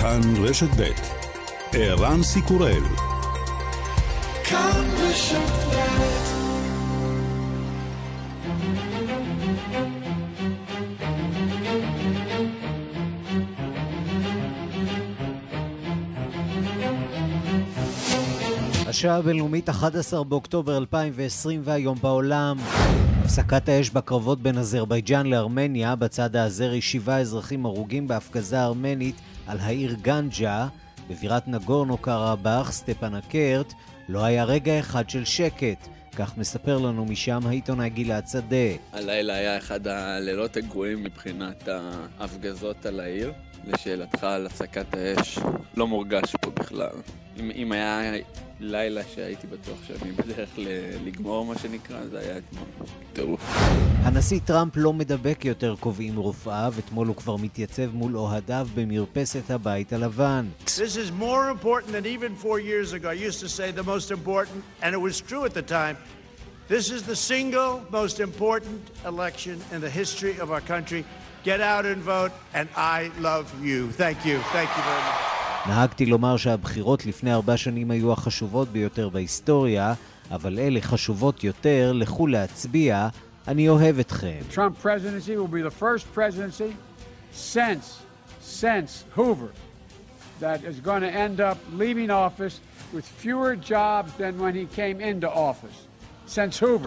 כאן רשת ב' ערן סיקורל. כאן רשת השעה הבינלאומית 11 באוקטובר 2020 והיום בעולם. הפסקת האש בקרבות בין אזרבייג'אן לארמניה, בצד האזרי שבעה אזרחים הרוגים בהפגזה ארמנית על העיר גנג'ה, בבירת נגורנו קרבאח, סטפנקרט, לא היה רגע אחד של שקט. כך מספר לנו משם העיתונאי גלעד שדה. הלילה היה אחד הלילות הגרועים מבחינת ההפגזות על העיר. לשאלתך על הפסקת האש, לא מורגש פה בכלל. אם, אם היה לילה שהייתי בטוח שאני בדרך לגמור מה שנקרא, זה היה אתמול טירוף. הנשיא טראמפ לא מדבק יותר, קובעים רופאיו, אתמול הוא כבר מתייצב מול אוהדיו במרפסת הבית הלבן. This is more important than even four years ago. I used to say the most important, and it was true at the time. This is the single most important election in the history of our country. Get out and vote, and I love you. Thank you. Thank you very much. נהגתי לומר שהבחירות לפני ארבע שנים היו החשובות ביותר בהיסטוריה, אבל אלה חשובות יותר, לכו להצביע, אני אוהב אתכם. First presidency since, since Hoover that is going to end up leaving office with fewer jobs than when he came into office.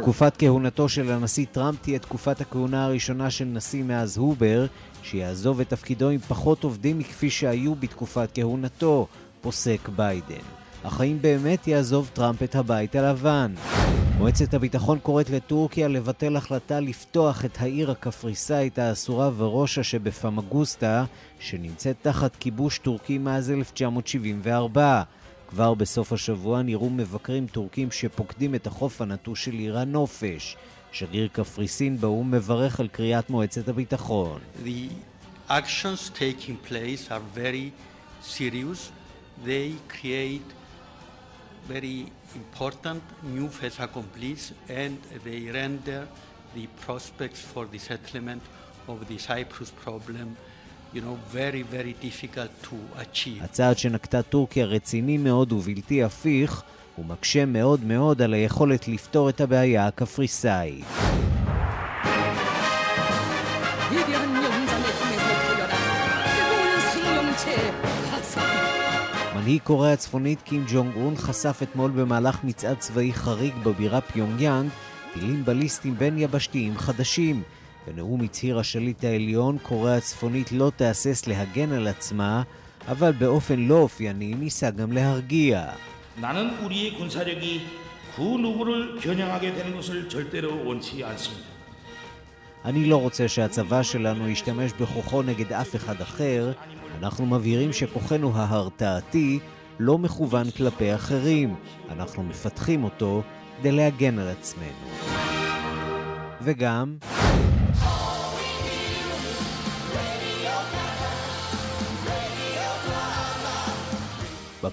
תקופת כהונתו של הנשיא טראמפ תהיה תקופת הכהונה הראשונה של נשיא מאז הובר, שיעזוב את תפקידו עם פחות עובדים מכפי שהיו בתקופת כהונתו, פוסק ביידן. אך האם באמת יעזוב טראמפ את הבית הלבן? מועצת הביטחון קוראת לטורקיה לבטל החלטה לפתוח את העיר הקפריסאית האסורה ורושה שבפמגוסטה, שנמצאת תחת כיבוש טורקי מאז 1974. כבר בסוף השבוע נראו מבקרים טורקים שפוקדים את החוף הנטוש של עיר הנופש. שגריר קפריסין באו"ם מברך על קריאת מועצת הביטחון. The of the Cyprus problem you know, very, very difficult to achieve. הצעד שנקטה טורקיה רציני מאוד ובלתי הפיך, ומקשה מאוד מאוד על היכולת לפתור את הבעיה הקפריסאית. מנהיג קוריאה הצפונית קים ג'ונג און חשף אתמול במהלך מצעד צבאי חריג בבירה פיונג טילים בליסטיים בין יבשתיים חדשים. בנאום הצהיר השליט העליון, קוריאה הצפונית לא תהסס להגן על עצמה, אבל באופן לא אופייני ניסה גם להרגיע. 나는 우리의 군사력이 그 누구를 겨냥하게 되는 것을 절대로 원치 않습니다. אני לא רוצה שהצבא שלנו ישתמש בכוחו נגד אף אחד אחר. אנחנו מבהירים שכוחנו ההרתעתי לא מכוון כלפי אחרים. אנחנו מפתחים אותו כדי להגן על עצמנו. וגם...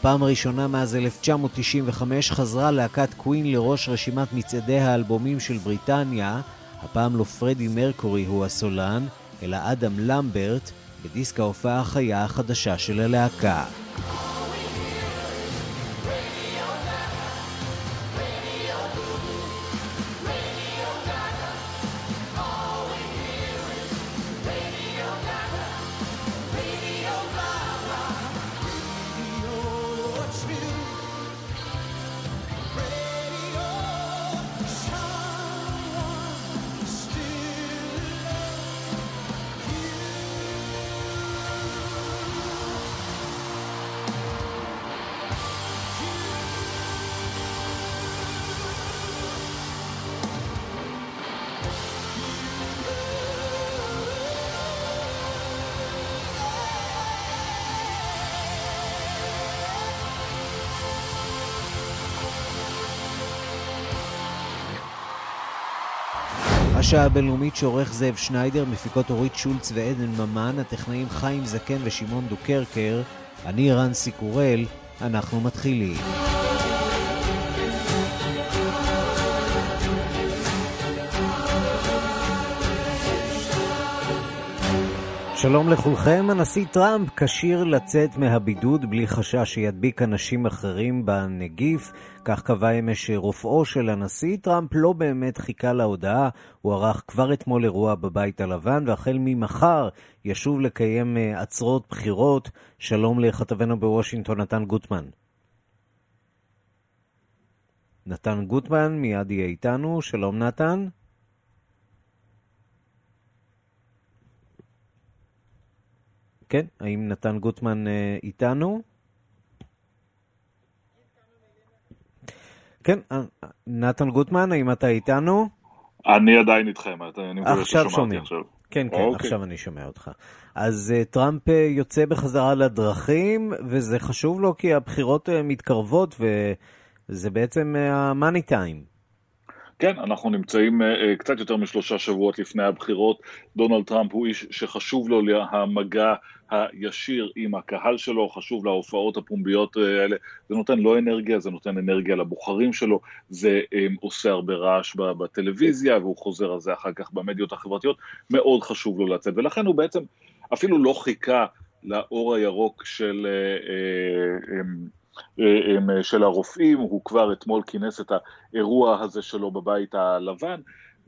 בפעם הראשונה מאז 1995 חזרה להקת קווין לראש רשימת מצעדי האלבומים של בריטניה, הפעם לא פרדי מרקורי הוא הסולן, אלא אדם למברט, בדיסק ההופעה החיה החדשה של הלהקה. השעה הבינלאומית שעורך זאב שניידר, מפיקות אורית שולץ ועדן ממן, הטכנאים חיים זקן ושמעון דוקרקר, אני רן סיקורל, אנחנו מתחילים. שלום לכולכם, הנשיא טראמפ כשיר לצאת מהבידוד בלי חשש שידביק אנשים אחרים בנגיף. כך קבע אמש רופאו של הנשיא. טראמפ לא באמת חיכה להודעה, הוא ערך כבר אתמול אירוע בבית הלבן, והחל ממחר ישוב לקיים אה, עצרות בחירות. שלום לכתבנו בוושינגטון, נתן גוטמן. נתן גוטמן מיד יהיה איתנו. שלום נתן. כן, האם נתן גוטמן אה, איתנו? כן, אה, נתן גוטמן, האם אתה איתנו? אני עדיין איתכם, אני מקווה ששומעתי עכשיו. כן, כן, אוקיי. עכשיו אני שומע אותך. אז uh, טראמפ uh, יוצא בחזרה לדרכים, וזה חשוב לו כי הבחירות uh, מתקרבות, וזה בעצם ה-money time. כן, אנחנו נמצאים uh, קצת יותר משלושה שבועות לפני הבחירות. דונלד טראמפ הוא איש שחשוב לו המגע הישיר עם הקהל שלו, חשוב להופעות הפומביות אה, האלה, זה נותן לו אנרגיה, זה נותן אנרגיה לבוחרים שלו, זה um, עושה הרבה רעש בטלוויזיה והוא חוזר על זה אחר כך במדיות החברתיות, מאוד חשוב לו לצאת, ולכן הוא בעצם אפילו לא חיכה לאור הירוק של... Um, של הרופאים, הוא כבר אתמול כינס את האירוע הזה שלו בבית הלבן,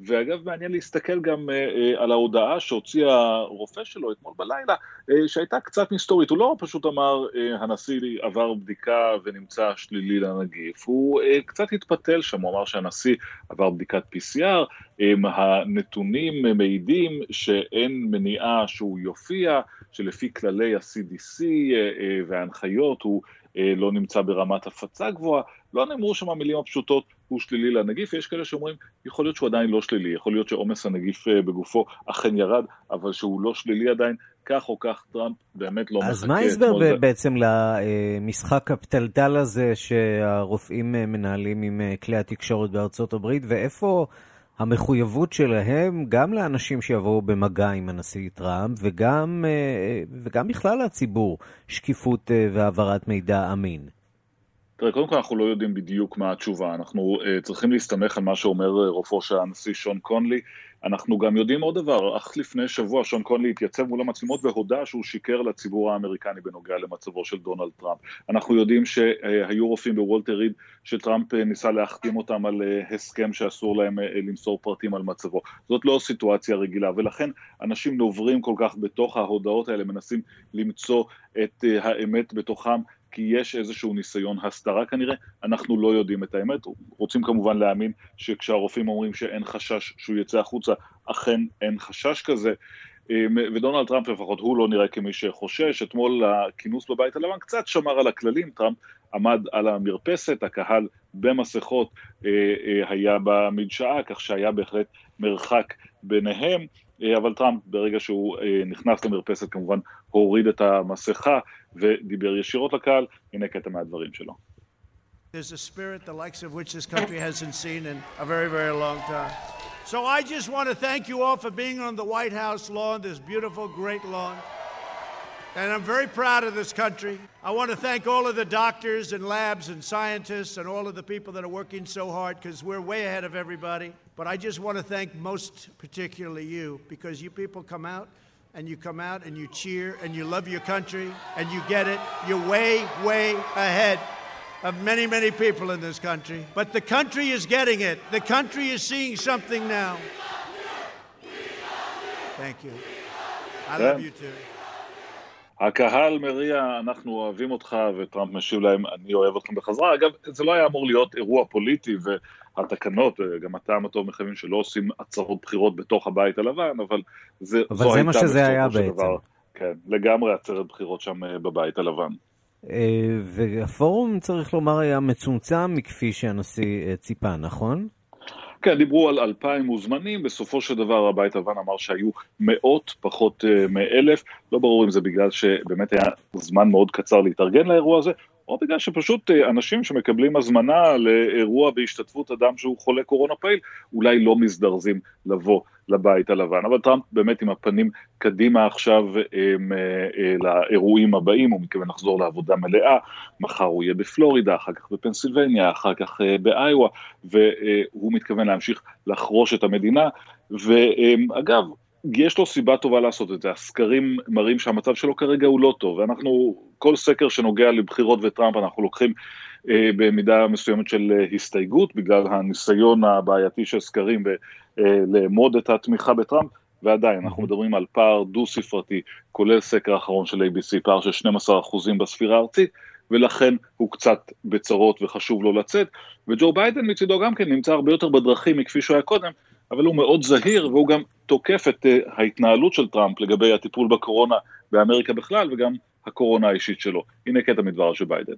ואגב, מעניין להסתכל גם uh, uh, על ההודעה שהוציא הרופא שלו אתמול בלילה, uh, שהייתה קצת מסתורית. הוא לא פשוט אמר, הנשיא עבר בדיקה ונמצא שלילי לנגיף, הוא קצת התפתל שם, הוא אמר שהנשיא עבר בדיקת PCR, הנתונים מעידים שאין מניעה שהוא יופיע, שלפי כללי ה-CDC וההנחיות הוא לא נמצא ברמת הפצה גבוהה, לא נאמרו שם המילים הפשוטות, הוא שלילי לנגיף, יש כאלה שאומרים, יכול להיות שהוא עדיין לא שלילי, יכול להיות שעומס הנגיף אה, בגופו אכן ירד, אבל שהוא לא שלילי עדיין, כך או כך טראמפ באמת לא מחכה. אז מה ההסבר בעצם למשחק הפתלתל הזה שהרופאים אה, מנהלים עם אה, כלי התקשורת בארצות הברית, ואיפה המחויבות שלהם גם לאנשים שיבואו במגע עם הנשיא טראמפ, וגם, וגם בכלל לציבור, שקיפות והעברת מידע אמין? תראה, קודם כל אנחנו לא יודעים בדיוק מה התשובה, אנחנו uh, צריכים להסתמך על מה שאומר uh, רופאו של הנשיא שון קונלי, אנחנו גם יודעים עוד דבר, אך לפני שבוע שון קונלי התייצב מול המצלמות והודה שהוא שיקר לציבור האמריקני בנוגע למצבו של דונלד טראמפ. אנחנו יודעים שהיו רופאים בוולטר ריד שטראמפ אה, ניסה להחתים אותם על הסכם שאסור להם למסור פרטים על מצבו. זאת לא סיטואציה רגילה, ולכן אנשים נוברים כל כך בתוך ההודעות האלה, מנסים למצוא את האמת בתוכם. כי יש איזשהו ניסיון הסתרה כנראה, אנחנו לא יודעים את האמת, רוצים כמובן להאמין שכשהרופאים אומרים שאין חשש שהוא יצא החוצה, אכן אין חשש כזה, אמ, ודונלד טראמפ לפחות הוא לא נראה כמי שחושש, אתמול הכינוס בבית הלבן קצת שמר על הכללים, טראמפ עמד על המרפסת, הקהל במסכות אה, אה, היה במדשאה, כך שהיה בהחלט מרחק ביניהם, אה, אבל טראמפ ברגע שהוא נכנס למרפסת כמובן הוריד את המסכה ודיבר ישירות לקהל, הנה קטע מהדברים שלו. There's a spirit the likes of which this country hasn't seen in a very, very long time. So I just want to thank you all for being on the White House lawn, this beautiful, great lawn. And I'm very proud of this country. I want to thank all of the doctors and labs and scientists and all of the people that are working so hard because we're way ahead of everybody. But I just want to thank most particularly you because you people come out and you come out and you cheer and you love your country and you get it. You're way, way ahead of many, many people in this country. But the country is getting it. The country is seeing something now. Thank you. I love you too. הקהל מריע, אנחנו אוהבים אותך, וטראמפ משיב להם, אני אוהב אתכם בחזרה. אגב, זה לא היה אמור להיות אירוע פוליטי, והתקנות, גם הטעם הטוב מחייבים שלא עושים הצהרות בחירות בתוך הבית הלבן, אבל זה, אבל זה מה שזה היה בעצם. דבר, כן, לגמרי עצרת בחירות שם אה, בבית הלבן. אה, והפורום, צריך לומר, היה מצומצם מכפי שהנשיא אה, ציפה, נכון? כן, דיברו על אלפיים מוזמנים, בסופו של דבר הבית הלבן אמר שהיו מאות, פחות מאלף, לא ברור אם זה בגלל שבאמת היה זמן מאוד קצר להתארגן לאירוע הזה, או בגלל שפשוט אה, אנשים שמקבלים הזמנה לאירוע בהשתתפות אדם שהוא חולה קורונה פעיל, אולי לא מזדרזים לבוא לבית הלבן. אבל טראמפ באמת עם הפנים קדימה עכשיו הם, אה, לאירועים הבאים, הוא מתכוון לחזור לעבודה מלאה, מחר הוא יהיה בפלורידה, אחר כך בפנסילבניה, אחר כך אה, באיואה, והוא מתכוון להמשיך לחרוש את המדינה. ואגב, יש לו סיבה טובה לעשות את זה, הסקרים מראים שהמצב שלו כרגע הוא לא טוב, ואנחנו, כל סקר שנוגע לבחירות וטראמפ אנחנו לוקחים אה, במידה מסוימת של אה, הסתייגות, בגלל הניסיון הבעייתי של סקרים אה, לאמוד את התמיכה בטראמפ, ועדיין אנחנו מדברים על פער דו-ספרתי, כולל סקר האחרון של ABC, פער של 12% בספירה הארצית, ולכן הוא קצת בצרות וחשוב לו לצאת, וג'ו ביידן מצידו גם כן נמצא הרבה יותר בדרכים מכפי שהוא היה קודם, אבל הוא מאוד זהיר והוא גם תוקף את uh, ההתנהלות של טראמפ לגבי הטיפול בקורונה באמריקה בכלל וגם הקורונה האישית שלו. הנה קטע מדבריו של ביידן.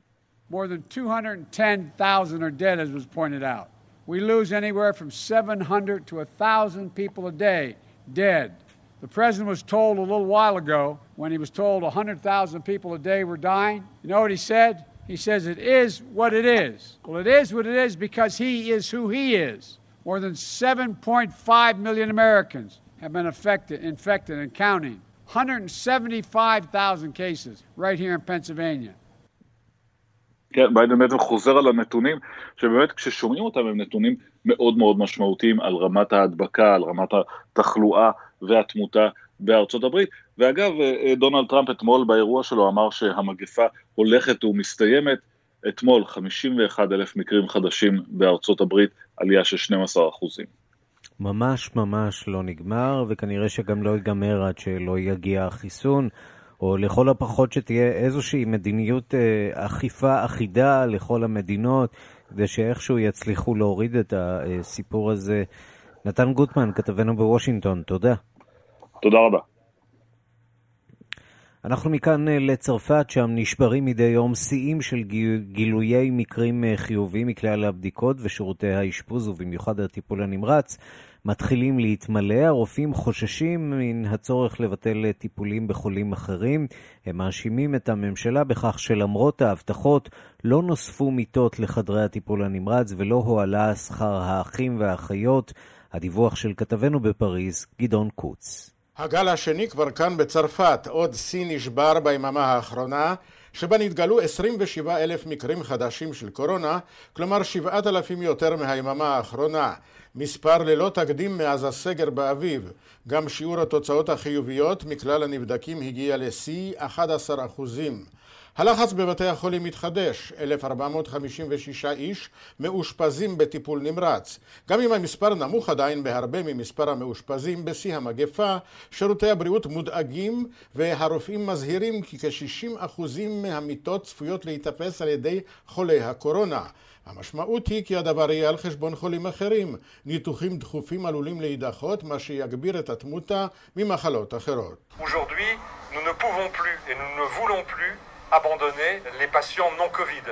More than 210,000 are dead as was pointed out. We lose anywhere from 700 to 1,000 people a day dead. The president was told a little while ago when he was told 100,000 people a day were dying. You know what he said? He says it is what it is. Well, it is what it is because he is who he is. More than 7.5 million Americans have been affected, infected and counting. 175,000 cases right here in Pennsylvania. כן, ביידן בעצם חוזר על הנתונים, שבאמת כששומעים אותם הם נתונים מאוד מאוד משמעותיים על רמת ההדבקה, על רמת התחלואה והתמותה בארצות הברית. ואגב, אה, דונלד טראמפ אתמול באירוע שלו אמר שהמגפה הולכת ומסתיימת. אתמול 51 אלף מקרים חדשים בארצות הברית, עלייה של 12 אחוזים. ממש ממש לא נגמר, וכנראה שגם לא ייגמר עד שלא יגיע החיסון, או לכל הפחות שתהיה איזושהי מדיניות אה, אכיפה אחידה לכל המדינות, כדי שאיכשהו יצליחו להוריד את הסיפור הזה. נתן גוטמן, כתבנו בוושינגטון, תודה. תודה רבה. אנחנו מכאן אה, לצרפת, שם נשברים מדי יום שיאים של גילויי מקרים אה, חיוביים מכלל הבדיקות ושירותי האשפוז, ובמיוחד הטיפול הנמרץ, מתחילים להתמלא. הרופאים חוששים מן הצורך לבטל אה, טיפולים בחולים אחרים. הם מאשימים את הממשלה בכך שלמרות ההבטחות לא נוספו מיטות לחדרי הטיפול הנמרץ ולא הועלה שכר האחים והאחיות. הדיווח של כתבנו בפריז, גדעון קוץ. הגל השני כבר כאן בצרפת, עוד שיא נשבר ביממה האחרונה, שבה נתגלו 27 אלף מקרים חדשים של קורונה, כלומר 7,000 יותר מהיממה האחרונה. מספר ללא תקדים מאז הסגר באביב. גם שיעור התוצאות החיוביות מכלל הנבדקים הגיע לשיא 11 אחוזים. הלחץ בבתי החולים מתחדש, 1,456 איש מאושפזים בטיפול נמרץ. גם אם המספר נמוך עדיין בהרבה ממספר המאושפזים בשיא המגפה, שירותי הבריאות מודאגים והרופאים מזהירים כי כ-60% מהמיטות צפויות להיתפס על ידי חולי הקורונה. המשמעות היא כי הדבר יהיה על חשבון חולים אחרים. ניתוחים דחופים עלולים להידחות, מה שיגביר את התמותה ממחלות אחרות. Abandonner les patients non Covid.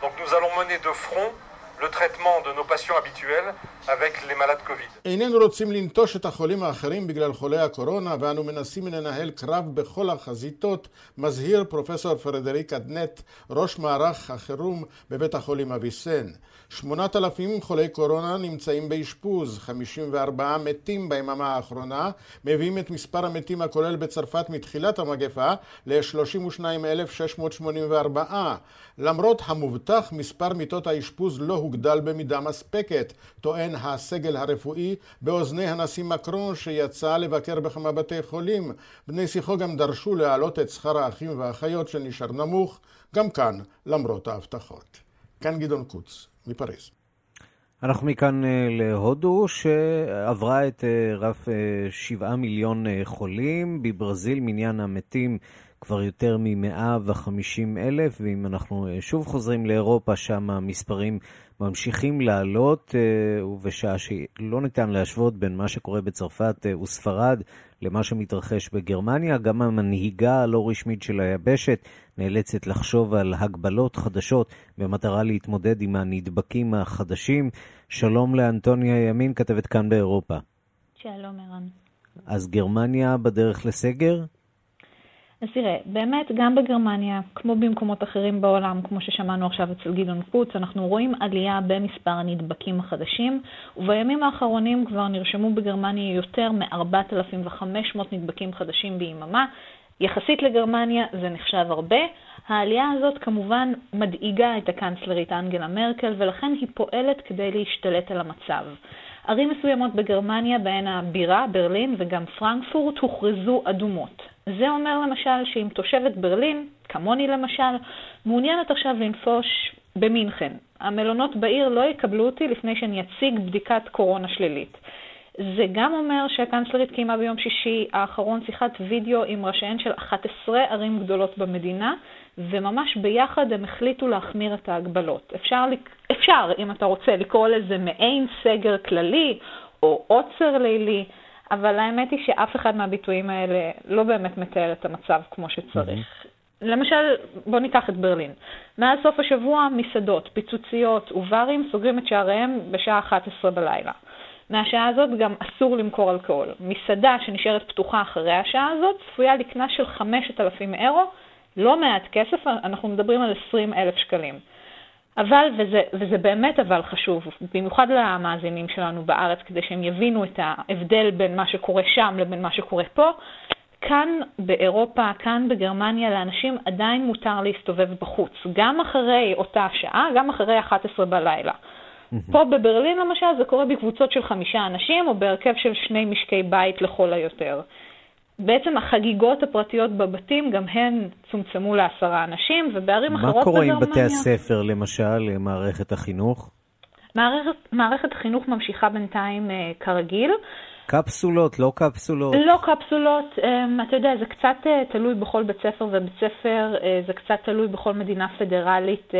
Donc nous allons mener de front le traitement de nos patients habituels avec les malades Covid. איננו רוצים לנטוש את החולים האחרים בגלל חולי הקורונה ואנו מנסים לנהל קרב בכל החזיתות, מזהיר פרופסור פרדריק אדנט, ראש מערך החירום בבית החולים אביסן. 8,000 חולי קורונה נמצאים באשפוז, 54 מתים ביממה האחרונה, מביאים את מספר המתים הכולל בצרפת מתחילת המגפה ל-32,684. למרות המובטח, מספר מיטות האשפוז לא הוגדל במידה מספקת, טוען הסגל הרפואי באוזני הנשיא מקרון שיצא לבקר בכמה בתי חולים. בני שיחו גם דרשו להעלות את שכר האחים והאחיות שנשאר נמוך, גם כאן למרות ההבטחות. כאן גדעון קוץ. מפריז. אנחנו מכאן אה, להודו, שעברה את אה, רף 7 אה, מיליון חולים. בברזיל מניין המתים כבר יותר מ-150 אלף, ואם אנחנו שוב חוזרים לאירופה, שם המספרים ממשיכים לעלות, ובשעה שלא ניתן להשוות בין מה שקורה בצרפת וספרד למה שמתרחש בגרמניה, גם המנהיגה הלא רשמית של היבשת נאלצת לחשוב על הגבלות חדשות במטרה להתמודד עם הנדבקים החדשים. שלום לאנטוניה ימין, כתבת כאן באירופה. שלום, ערן. אז גרמניה בדרך לסגר? אז תראה, באמת גם בגרמניה, כמו במקומות אחרים בעולם, כמו ששמענו עכשיו אצל גדעון קוץ, אנחנו רואים עלייה במספר הנדבקים החדשים, ובימים האחרונים כבר נרשמו בגרמניה יותר מ-4,500 נדבקים חדשים ביממה. יחסית לגרמניה זה נחשב הרבה. העלייה הזאת כמובן מדאיגה את הקנצלרית אנגלה מרקל, ולכן היא פועלת כדי להשתלט על המצב. ערים מסוימות בגרמניה, בהן הבירה, ברלין וגם פרנקפורט, הוכרזו אדומות. זה אומר למשל שאם תושבת ברלין, כמוני למשל, מעוניינת עכשיו לנפוש במינכן, המלונות בעיר לא יקבלו אותי לפני שאני אציג בדיקת קורונה שלילית. זה גם אומר שהקנצלרית קיימה ביום שישי האחרון שיחת וידאו עם ראשיהן של 11 ערים גדולות במדינה, וממש ביחד הם החליטו להחמיר את ההגבלות. אפשר, אפשר אם אתה רוצה, לקרוא לזה מעין סגר כללי או עוצר לילי, אבל האמת היא שאף אחד מהביטויים האלה לא באמת מתאר את המצב כמו שצריך. למשל, בוא ניקח את ברלין. מאז סוף השבוע, מסעדות, פיצוציות וברים סוגרים את שעריהם בשעה 11 בלילה. מהשעה הזאת גם אסור למכור אלכוהול. מסעדה שנשארת פתוחה אחרי השעה הזאת צפויה לקנס של 5,000 אירו, לא מעט כסף, אנחנו מדברים על 20 אלף שקלים. אבל, וזה, וזה באמת אבל חשוב, במיוחד למאזינים שלנו בארץ, כדי שהם יבינו את ההבדל בין מה שקורה שם לבין מה שקורה פה, כאן באירופה, כאן בגרמניה, לאנשים עדיין מותר להסתובב בחוץ, גם אחרי אותה שעה, גם אחרי 11 בלילה. פה בברלין למשל זה קורה בקבוצות של חמישה אנשים או בהרכב של שני משקי בית לכל היותר. בעצם החגיגות הפרטיות בבתים גם הן צומצמו לעשרה אנשים, ובערים אחרות בגרמניה... מה קורה עם בתי הספר למשל, מערכת החינוך? מערכת, מערכת החינוך ממשיכה בינתיים uh, כרגיל. קפסולות, לא קפסולות? לא קפסולות, um, אתה יודע, זה קצת uh, תלוי בכל בית ספר ובית ספר, uh, זה קצת תלוי בכל מדינה פדרלית uh,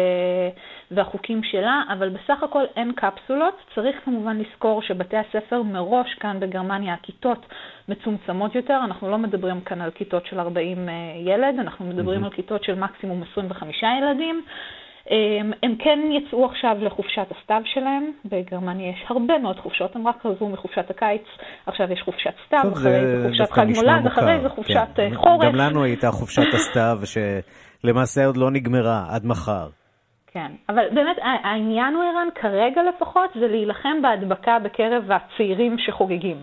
והחוקים שלה, אבל בסך הכל אין קפסולות. צריך כמובן לזכור שבתי הספר מראש כאן בגרמניה, הכיתות מצומצמות יותר, אנחנו לא מדברים כאן על כיתות של 40 uh, ילד, אנחנו מדברים mm-hmm. על כיתות של מקסימום 25 ילדים. אמ, הם כן יצאו עכשיו לחופשת הסתיו שלהם, בגרמניה יש הרבה מאוד חופשות, הם רק חזרו מחופשת הקיץ, עכשיו יש חופשת סתיו, אחרי זה חופשת חג מולד, אחרי זה חופשת כן. אה, חורף. גם לנו הייתה חופשת הסתיו, שלמעשה עוד לא נגמרה, עד מחר. כן, אבל באמת העניין הוא, ערן, כרגע לפחות, זה להילחם בהדבקה בקרב הצעירים שחוגגים.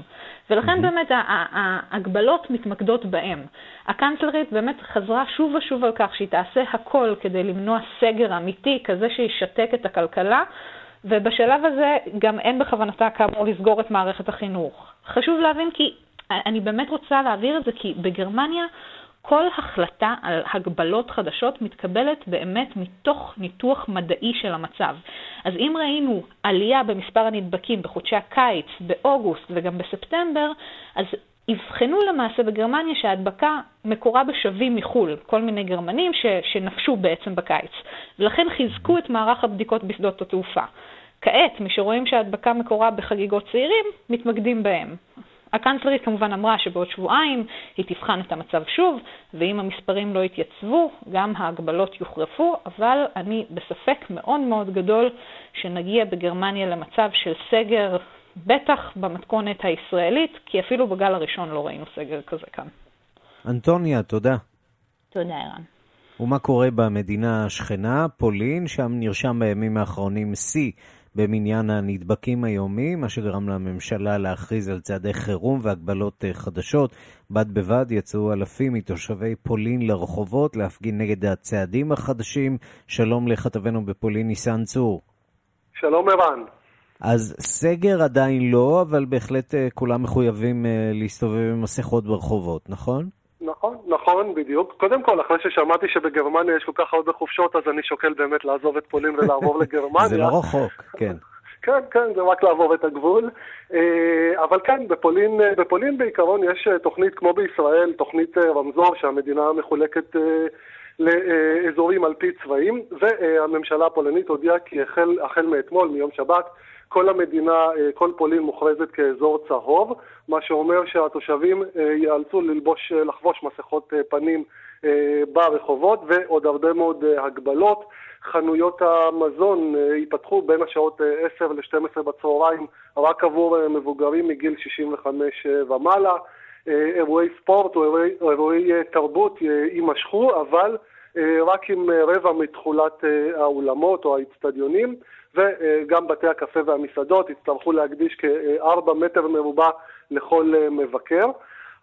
ולכן mm-hmm. באמת ההגבלות מתמקדות בהם. הקנצלרית באמת חזרה שוב ושוב על כך שהיא תעשה הכל כדי למנוע סגר אמיתי, כזה שישתק את הכלכלה, ובשלב הזה גם אין בכוונתה כאמור לסגור את מערכת החינוך. חשוב להבין כי, אני באמת רוצה להעביר את זה כי בגרמניה כל החלטה על הגבלות חדשות מתקבלת באמת מתוך ניתוח מדעי של המצב. אז אם ראינו עלייה במספר הנדבקים בחודשי הקיץ, באוגוסט וגם בספטמבר, אז אבחנו למעשה בגרמניה שההדבקה מקורה בשבים מחו"ל, כל מיני גרמנים ש, שנפשו בעצם בקיץ, ולכן חיזקו את מערך הבדיקות בשדות התעופה. כעת, משרואים שההדבקה מקורה בחגיגות צעירים, מתמקדים בהם. הקנצלרית כמובן אמרה שבעוד שבועיים היא תבחן את המצב שוב, ואם המספרים לא יתייצבו, גם ההגבלות יוחרפו, אבל אני בספק מאוד מאוד גדול שנגיע בגרמניה למצב של סגר, בטח במתכונת הישראלית, כי אפילו בגל הראשון לא ראינו סגר כזה כאן. אנטוניה, תודה. תודה, ערן. ומה קורה במדינה השכנה, פולין, שם נרשם בימים האחרונים שיא במניין הנדבקים היומי, מה שגרם לממשלה להכריז על צעדי חירום והגבלות אה, חדשות. בד בבד יצאו אלפים מתושבי פולין לרחובות להפגין נגד הצעדים החדשים. שלום לכתבנו בפולין, ניסן צור. שלום ערן. אז סגר עדיין לא, אבל בהחלט אה, כולם מחויבים אה, להסתובב עם מסכות ברחובות, נכון? נכון, נכון, בדיוק. קודם כל, אחרי ששמעתי שבגרמניה יש כל כך הרבה חופשות, אז אני שוקל באמת לעזוב את פולין ולעבור לגרמניה. זה לא רחוק, כן. כן, כן, זה רק לעבור את הגבול. אה, אבל כן, בפולין, אה, בפולין בעיקרון יש אה, תוכנית כמו בישראל, תוכנית רמזור שהמדינה מחולקת לאזורים על פי צבעים, והממשלה הפולנית הודיעה כי החל, החל מאתמול, מיום שבת, כל המדינה, אה, כל פולין מוכרזת כאזור צהוב, מה שאומר שהתושבים אה, ייאלצו ללבוש, אה, לחבוש מסכות פנים ברחובות ועוד הרבה מאוד הגבלות. חנויות המזון ייפתחו בין השעות 10 ל-12 בצהריים רק עבור מבוגרים מגיל 65 ומעלה. אירועי ספורט או אירועי, אירועי תרבות יימשכו, אבל רק עם רבע מתכולת האולמות או האיצטדיונים. וגם בתי הקפה והמסעדות יצטרכו להקדיש כארבע מטר מרובע לכל אה, מבקר.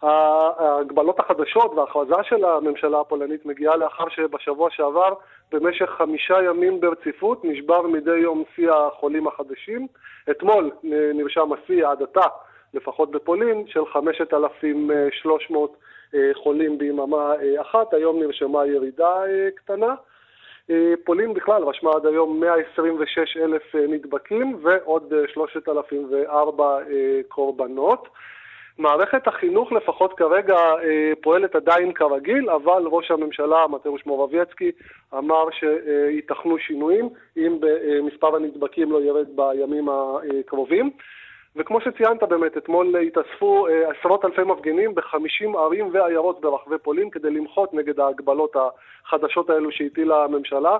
ההגבלות החדשות וההכרזה של הממשלה הפולנית מגיעה לאחר שבשבוע שעבר במשך חמישה ימים ברציפות נשבר מדי יום שיא החולים החדשים. אתמול נרשם השיא עד עתה, לפחות בפולין, של 5,300 אה, חולים ביממה אה, אחת, היום נרשמה ירידה אה, קטנה. פולין בכלל רשמה עד היום 126 אלף נדבקים ועוד 3,004 קורבנות. מערכת החינוך לפחות כרגע פועלת עדיין כרגיל, אבל ראש הממשלה, מתאוש מורבייצקי, אמר שייתכנו שינויים אם מספר הנדבקים לא ירד בימים הקרובים. וכמו שציינת באמת, אתמול התאספו אה, עשרות אלפי מפגינים בחמישים ערים ועיירות ברחבי פולין כדי למחות נגד ההגבלות החדשות האלו שהטילה הממשלה.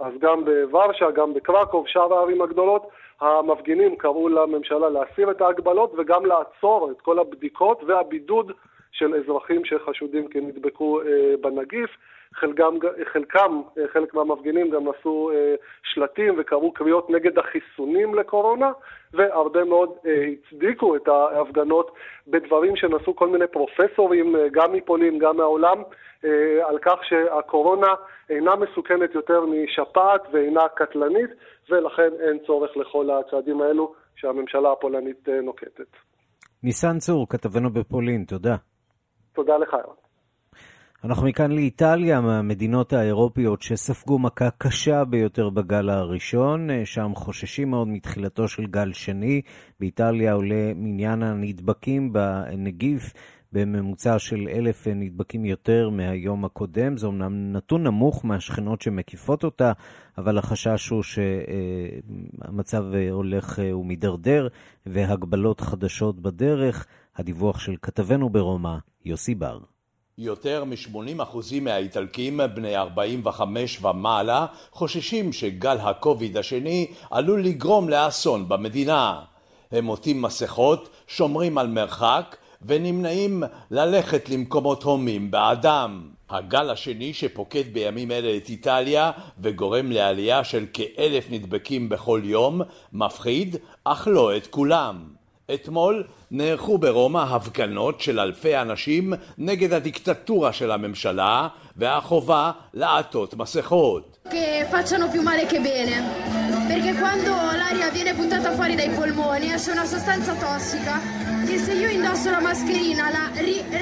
אז גם בוורשה, גם בקרקוב, שאר הערים הגדולות, המפגינים קראו לממשלה להסיר את ההגבלות וגם לעצור את כל הבדיקות והבידוד של אזרחים שחשודים כי נדבקו אה, בנגיף. חלקם, חלקם, אה, חלק מהמפגינים גם עשו אה, שלטים וקראו קריאות נגד החיסונים לקורונה, והרבה מאוד אה, הצדיקו את ההפגנות בדברים שנשאו כל מיני פרופסורים, גם מפולין, גם מהעולם, על כך שהקורונה אינה מסוכנת יותר משפעת ואינה קטלנית, ולכן אין צורך לכל הצעדים האלו שהממשלה הפולנית נוקטת. ניסן צור, כתבנו בפולין, תודה. תודה לך, ירון. אנחנו מכאן לאיטליה, מהמדינות האירופיות שספגו מכה קשה ביותר בגל הראשון, שם חוששים מאוד מתחילתו של גל שני. באיטליה עולה מניין הנדבקים בנגיף בממוצע של אלף נדבקים יותר מהיום הקודם. זה אומנם נתון נמוך מהשכנות שמקיפות אותה, אבל החשש הוא שהמצב הולך ומידרדר והגבלות חדשות בדרך. הדיווח של כתבנו ברומא, יוסי בר. יותר מ-80% מהאיטלקים בני 45 ומעלה חוששים שגל הקוביד השני עלול לגרום לאסון במדינה. הם עוטים מסכות, שומרים על מרחק ונמנעים ללכת למקומות הומים באדם. הגל השני שפוקד בימים אלה את איטליה וגורם לעלייה של כאלף נדבקים בכל יום מפחיד, אך לא את כולם. אתמול נערכו ברומא הפגנות של אלפי אנשים נגד הדיקטטורה של הממשלה והחובה לעטות מסכות. facciano più male che bene, perché quando l'aria viene buttata fuori dai polmoni esce una sostanza tossica che se io indosso la mascherina la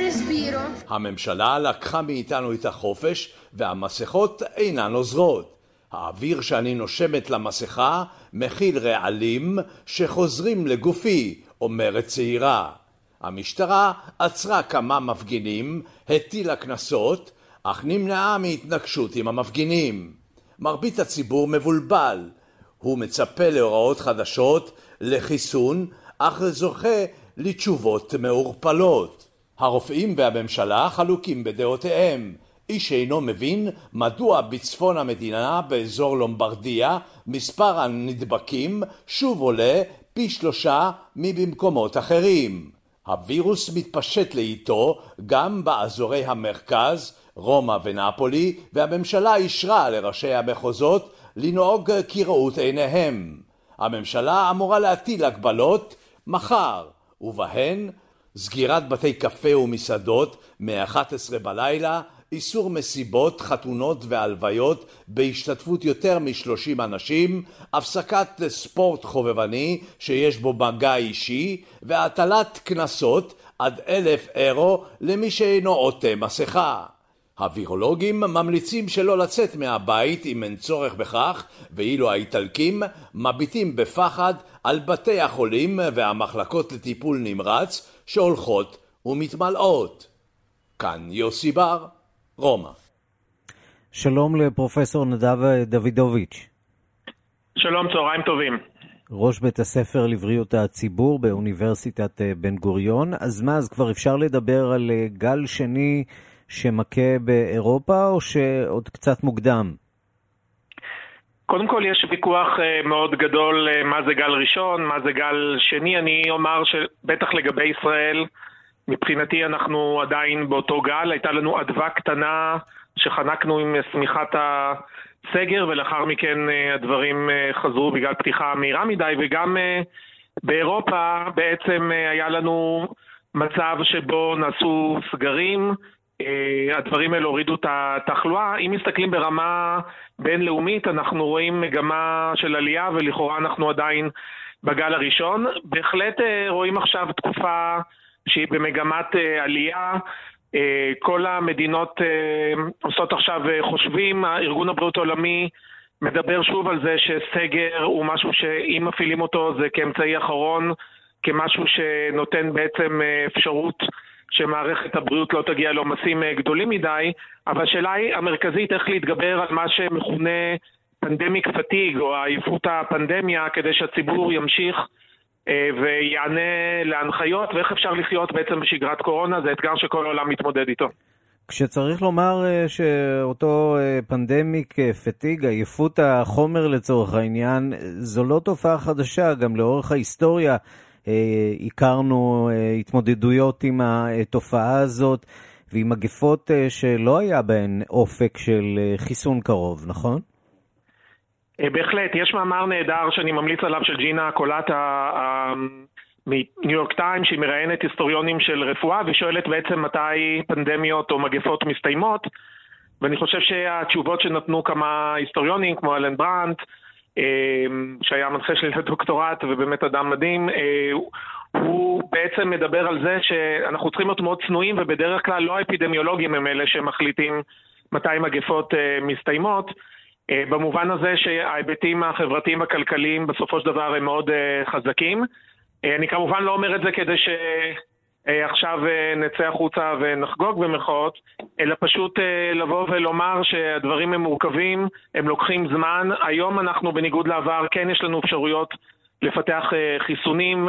respiro. הממשלה לקחה מאיתנו את החופש והמסכות אינן עוזרות. האוויר שאני נושמת למסכה מכיל רעלים שחוזרים לגופי אומרת צעירה. המשטרה עצרה כמה מפגינים, הטילה קנסות, אך נמנעה מהתנגשות עם המפגינים. מרבית הציבור מבולבל. הוא מצפה להוראות חדשות, לחיסון, אך זוכה לתשובות מעורפלות. הרופאים והממשלה חלוקים בדעותיהם. איש אינו מבין מדוע בצפון המדינה, באזור לומברדיה, מספר הנדבקים שוב עולה פי שלושה מבמקומות אחרים. הווירוס מתפשט לאיטו גם באזורי המרכז, רומא ונפולי, והממשלה אישרה לראשי המחוזות לנהוג כראות עיניהם. הממשלה אמורה להטיל הגבלות מחר, ובהן סגירת בתי קפה ומסעדות מ-11 בלילה איסור מסיבות, חתונות והלוויות בהשתתפות יותר משלושים אנשים, הפסקת ספורט חובבני שיש בו מגע אישי והטלת קנסות עד אלף אירו למי שאינו עוטה מסכה. הווירולוגים ממליצים שלא לצאת מהבית אם אין צורך בכך, ואילו האיטלקים מביטים בפחד על בתי החולים והמחלקות לטיפול נמרץ שהולכות ומתמלאות. כאן יוסי בר, רומא. שלום לפרופסור נדב דוידוביץ'. שלום, צהריים טובים. ראש בית הספר לבריאות הציבור באוניברסיטת אה, בן גוריון. אז מה, אז כבר אפשר לדבר על אה, גל שני שמכה באירופה, או שעוד קצת מוקדם? קודם כל יש ויכוח אה, מאוד גדול מה זה גל ראשון, מה זה גל שני. אני אומר שבטח לגבי ישראל, מבחינתי אנחנו עדיין באותו גל, הייתה לנו אדווה קטנה שחנקנו עם שמיכת הסגר ולאחר מכן אה, הדברים אה, חזרו בגלל פתיחה מהירה מדי וגם אה, באירופה בעצם היה לנו מצב שבו נעשו סגרים, הדברים האלה הורידו את התחלואה. אם מסתכלים ברמה בינלאומית, אנחנו רואים מגמה של עלייה ולכאורה אנחנו עדיין בגל הראשון. בהחלט רואים עכשיו תקופה שהיא במגמת עלייה. כל המדינות עושות עכשיו חושבים, ארגון הבריאות העולמי מדבר שוב על זה שסגר הוא משהו שאם מפעילים אותו זה כאמצעי אחרון, כמשהו שנותן בעצם אפשרות שמערכת הבריאות לא תגיע לעומסים גדולים מדי, אבל השאלה היא המרכזית איך להתגבר על מה שמכונה פנדמיק פתיג או עייפות הפנדמיה כדי שהציבור ימשיך ויענה להנחיות ואיך אפשר לחיות בעצם בשגרת קורונה, זה אתגר שכל העולם מתמודד איתו. כשצריך לומר שאותו פנדמיק פתיג, עייפות החומר לצורך העניין, זו לא תופעה חדשה, גם לאורך ההיסטוריה הכרנו התמודדויות עם התופעה הזאת ועם מגפות שלא היה בהן אופק של חיסון קרוב, נכון? בהחלט, יש מאמר נהדר שאני ממליץ עליו של ג'ינה קולטה מניו יורק טיים, שהיא מראיינת היסטוריונים של רפואה ושואלת בעצם מתי פנדמיות או מגפות מסתיימות. ואני חושב שהתשובות שנתנו כמה היסטוריונים כמו אלן ברנט שהיה מנחה שלי לדוקטורט ובאמת אדם מדהים הוא בעצם מדבר על זה שאנחנו צריכים להיות מאוד צנועים ובדרך כלל לא האפידמיולוגים הם אלה שמחליטים מתי מגפות מסתיימות במובן הזה שההיבטים החברתיים הכלכליים בסופו של דבר הם מאוד חזקים אני כמובן לא אומר את זה כדי שעכשיו נצא החוצה ונחגוג במרכאות, אלא פשוט לבוא ולומר שהדברים הם מורכבים, הם לוקחים זמן. היום אנחנו בניגוד לעבר, כן יש לנו אפשרויות לפתח חיסונים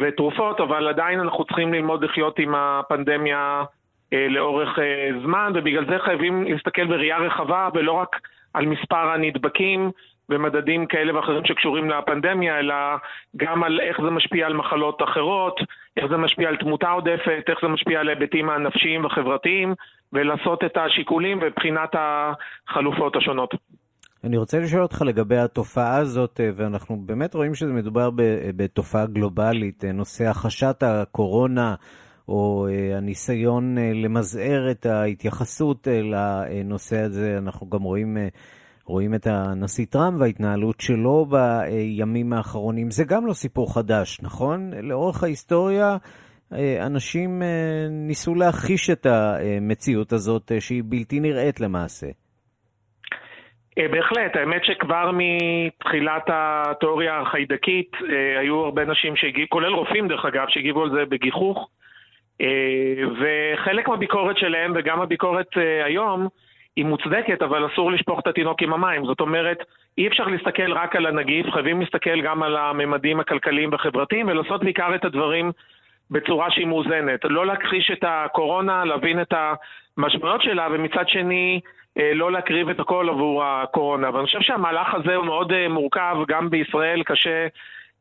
ותרופות, אבל עדיין אנחנו צריכים ללמוד לחיות עם הפנדמיה לאורך זמן, ובגלל זה חייבים להסתכל בראייה רחבה ולא רק על מספר הנדבקים, במדדים כאלה ואחרים שקשורים לפנדמיה, אלא גם על איך זה משפיע על מחלות אחרות, איך זה משפיע על תמותה עודפת, איך זה משפיע על ההיבטים הנפשיים והחברתיים, ולעשות את השיקולים ובחינת החלופות השונות. אני רוצה לשאול אותך לגבי התופעה הזאת, ואנחנו באמת רואים שזה מדובר בתופעה גלובלית, נושא החשת הקורונה, או הניסיון למזער את ההתייחסות לנושא הזה, אנחנו גם רואים... רואים את הנשיא טראמפ וההתנהלות שלו בימים האחרונים. זה גם לא סיפור חדש, נכון? לאורך ההיסטוריה אנשים ניסו להכחיש את המציאות הזאת שהיא בלתי נראית למעשה. בהחלט, האמת שכבר מתחילת התיאוריה החיידקית היו הרבה אנשים שהגיבו, כולל רופאים דרך אגב, שהגיבו על זה בגיחוך וחלק מהביקורת שלהם וגם הביקורת היום היא מוצדקת, אבל אסור לשפוך את התינוק עם המים. זאת אומרת, אי אפשר להסתכל רק על הנגיף, חייבים להסתכל גם על הממדים הכלכליים והחברתיים ולעשות בעיקר את הדברים בצורה שהיא מאוזנת. לא להכחיש את הקורונה, להבין את המשמעויות שלה, ומצד שני, לא להקריב את הכל עבור הקורונה. ואני חושב שהמהלך הזה הוא מאוד מורכב, גם בישראל קשה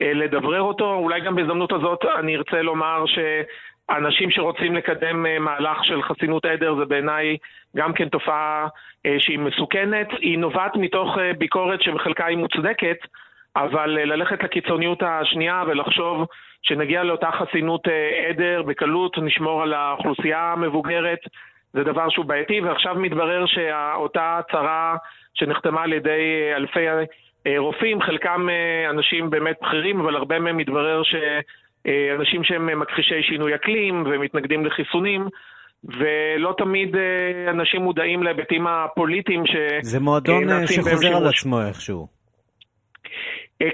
לדברר אותו. אולי גם בהזדמנות הזאת אני ארצה לומר ש... אנשים שרוצים לקדם מהלך של חסינות עדר זה בעיניי גם כן תופעה שהיא מסוכנת. היא נובעת מתוך ביקורת שבחלקה היא מוצדקת, אבל ללכת לקיצוניות השנייה ולחשוב שנגיע לאותה חסינות עדר בקלות, נשמור על האוכלוסייה המבוגרת, זה דבר שהוא בעייתי, ועכשיו מתברר שאותה הצהרה שנחתמה על ידי אלפי רופאים, חלקם אנשים באמת בכירים, אבל הרבה מהם מתברר ש... אנשים שהם מכחישי שינוי אקלים ומתנגדים לחיסונים, ולא תמיד אנשים מודעים להיבטים הפוליטיים ש... זה מועדון שחוזר על עצמו איכשהו.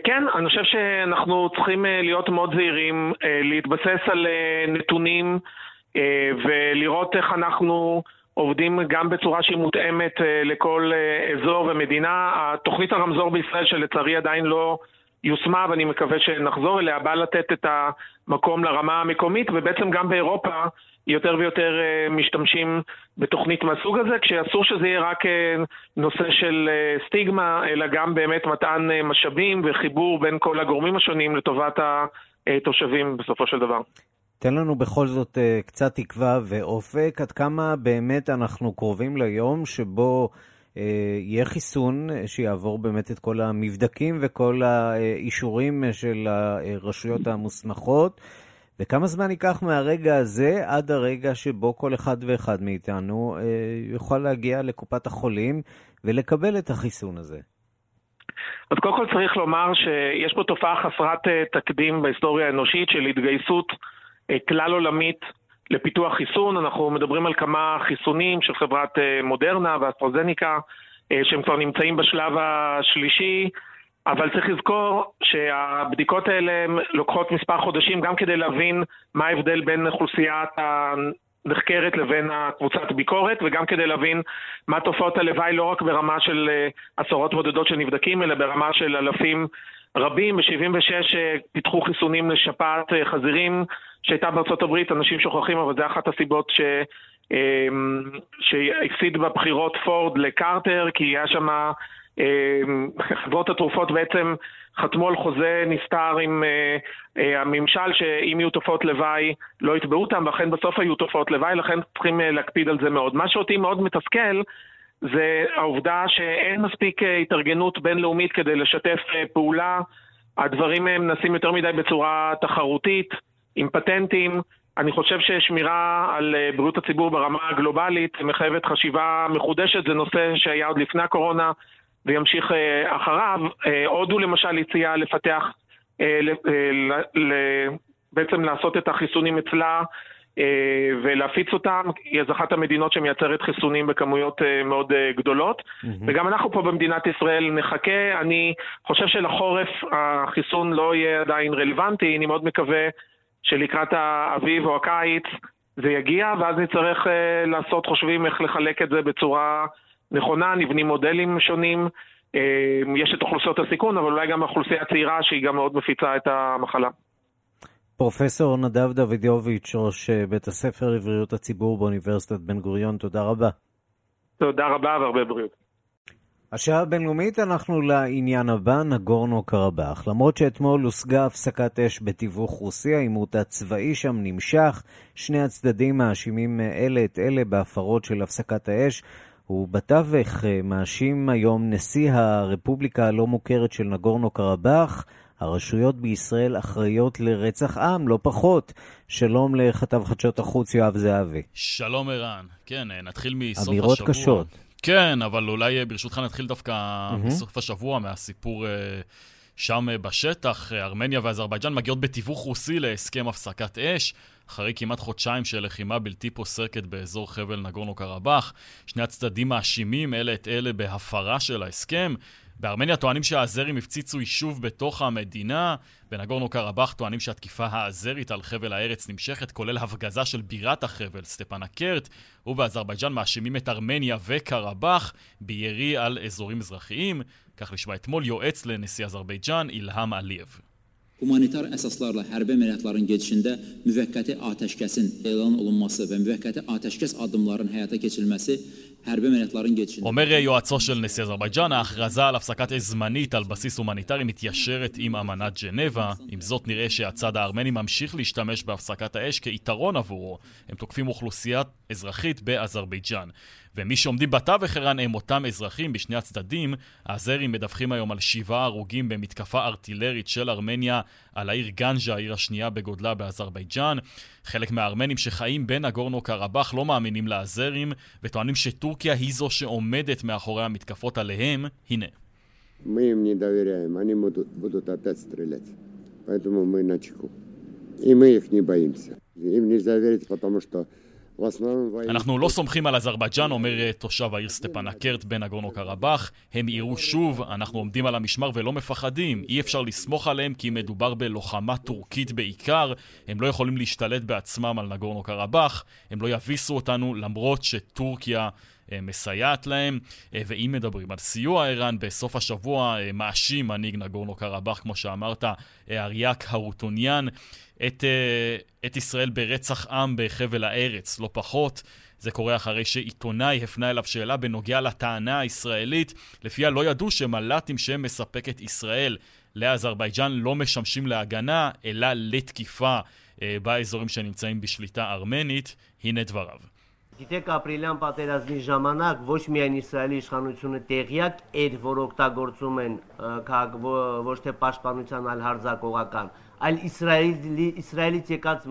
כן, אני חושב שאנחנו צריכים להיות מאוד זהירים, להתבסס על נתונים ולראות איך אנחנו עובדים גם בצורה שהיא מותאמת לכל אזור ומדינה. התוכנית הרמזור בישראל שלצערי עדיין לא... יושמה ואני מקווה שנחזור אליה, באה לתת את המקום לרמה המקומית ובעצם גם באירופה יותר ויותר משתמשים בתוכנית מהסוג הזה, כשאסור שזה יהיה רק נושא של סטיגמה, אלא גם באמת מתן משאבים וחיבור בין כל הגורמים השונים לטובת התושבים בסופו של דבר. תן לנו בכל זאת קצת תקווה ואופק, עד כמה באמת אנחנו קרובים ליום שבו יהיה חיסון שיעבור באמת את כל המבדקים וכל האישורים של הרשויות המוסמכות, וכמה זמן ייקח מהרגע הזה עד הרגע שבו כל אחד ואחד מאיתנו אה, יוכל להגיע לקופת החולים ולקבל את החיסון הזה? אז קודם כל צריך לומר שיש פה תופעה חסרת אה, תקדים בהיסטוריה האנושית של התגייסות אה, כלל עולמית לפיתוח חיסון. אנחנו מדברים על כמה חיסונים של חברת אה, מודרנה ואסטרוזניקה, שהם כבר נמצאים בשלב השלישי, אבל צריך לזכור שהבדיקות האלה לוקחות מספר חודשים גם כדי להבין מה ההבדל בין אוכלוסיית נחקרת לבין הקבוצת ביקורת, וגם כדי להבין מה תופעות הלוואי לא רק ברמה של אה, עשרות בודדות של נבדקים, אלא ברמה של אלפים רבים. ב-76' אה, פיתחו חיסונים לשפעת אה, חזירים שהייתה בארצות הברית, אנשים שוכחים, אבל זה אחת הסיבות ש... שהפסיד בבחירות פורד לקרטר, כי היה שם חברות התרופות בעצם חתמו על חוזה נסתר עם הממשל שאם יהיו תופעות לוואי לא יתבעו אותם, ואכן בסוף היו תופעות לוואי, לכן צריכים להקפיד על זה מאוד. מה שאותי מאוד מתסכל זה העובדה שאין מספיק uh, התארגנות בינלאומית כדי לשתף uh, פעולה. הדברים הם נעשים יותר מדי בצורה תחרותית, עם פטנטים. אני חושב ששמירה על בריאות הציבור ברמה הגלובלית מחייבת חשיבה מחודשת, זה נושא שהיה עוד לפני הקורונה. וימשיך אה, אחריו. אה, הודו למשל הציעה לפתח, אה, בעצם לעשות את החיסונים אצלה ולהפיץ אותם. היא אז אחת המדינות שמייצרת חיסונים בכמויות מאוד גדולות. Mm-hmm. וגם אנחנו פה במדינת ישראל נחכה. אני חושב שלחורף החיסון לא יהיה עדיין רלוונטי. אני מאוד מקווה שלקראת האביב או הקיץ זה יגיע, ואז נצטרך לעשות חושבים איך לחלק את זה בצורה... נכונה, נבנים מודלים שונים. אה, יש את אוכלוסיות הסיכון, אבל אולי גם האוכלוסייה הצעירה שהיא גם מאוד מפיצה את המחלה. פרופסור נדב דוידוביץ', ראש אה, בית הספר לבריאות הציבור באוניברסיטת בן גוריון, תודה רבה. תודה רבה והרבה בריאות. השעה הבינלאומית אנחנו לעניין הבא, נגורנו קרבאח. למרות שאתמול הושגה הפסקת אש בתיווך רוסי, העימות הצבאי שם נמשך. שני הצדדים מאשימים אלה את אלה בהפרות של הפסקת האש. ובתווך אה, מאשים היום נשיא הרפובליקה הלא מוכרת של נגורנו קרבאח, הרשויות בישראל אחראיות לרצח עם, לא פחות. שלום לכתב חדשות החוץ יואב זהבי. שלום ערן. כן, אה, נתחיל מסוף השבוע. אמירות קשות. כן, אבל אולי אה, ברשותך נתחיל דווקא mm-hmm. מסוף השבוע, מהסיפור שם בשטח. ארמניה ואזרבייג'אן מגיעות בתיווך רוסי להסכם הפסקת אש. אחרי כמעט חודשיים של לחימה בלתי פוסקת באזור חבל נגורנו קרבאח. שני הצדדים מאשימים אלה את אלה בהפרה של ההסכם. בארמניה טוענים שהאזרים הפציצו יישוב בתוך המדינה. בנגורנו קרבאח טוענים שהתקיפה האזרית על חבל הארץ נמשכת, כולל הפגזה של בירת החבל, סטפנקרט. ובאזרבייג'אן מאשימים את ארמניה וקרבאח בירי על אזורים אזרחיים. כך נשמע אתמול יועץ לנשיא אזרבייג'אן, אילהam עליyev. humanitar əsaslarla hərbi əməliyyatların gedişində müvəqqəti atəşkəsin elan olunması və müvəqqəti atəşkəs addımlarının həyata keçirilməsi אומר יועצו של נשיא אזרבייג'אן, ההכרזה על הפסקת אש זמנית על בסיס הומניטרי מתיישרת עם אמנת ג'נבה. עם זאת נראה שהצד הארמני ממשיך להשתמש בהפסקת האש כיתרון עבורו. הם תוקפים אוכלוסייה אזרחית באזרבייג'אן. ומי שעומדים בתווך ערן הם אותם אזרחים בשני הצדדים. האזרים מדווחים היום על שבעה הרוגים במתקפה ארטילרית של ארמניה על העיר גנז'ה, העיר השנייה בגודלה באזרבייג'אן. חלק מהארמנים שחיים בין הגורנו קרבאח לא מאמינים לאזרים, וטוענים שטורקיה היא זו שעומדת מאחורי המתקפות עליהם. הנה. Мы им не доверяем, они будут, будут опять стрелять. Поэтому мы на чеку. И мы их не боимся. Им нельзя верить, потому что אנחנו לא סומכים על אזרבייג'אן, אומר אה, תושב העיר סטפנקרט בן אגורנו קרבאח. הם יראו שוב, אנחנו עומדים על המשמר ולא מפחדים. אי אפשר לסמוך עליהם כי מדובר בלוחמה טורקית בעיקר. הם לא יכולים להשתלט בעצמם על נגורנו קרבאח. הם לא יביסו אותנו למרות שטורקיה... אה, מסייעת להם, אה, ואם מדברים על סיוע איראן, בסוף השבוע מאשים מנהיג נגורנו קרבאח, כמו שאמרת, אריאק הרוטוניאן, את, את ישראל ברצח עם בחבל הארץ, לא פחות. זה קורה אחרי שעיתונאי הפנה אליו שאלה בנוגע לטענה הישראלית, לפיה לא ידעו שמל"טים שמספקת ישראל לאזרבייג'אן לא משמשים להגנה, אלא לתקיפה אה, באזורים שנמצאים בשליטה ארמנית. הנה דבריו. Գիտեք, ապրիլյան պատերազմի ժամանակ ոչ միայն Իսրայելի իշխանությունը տեղյակ էր, որ օգտագործում են ոչ թե պաշտպանության, այլ հարձակողական על ישראלי, ישראלי.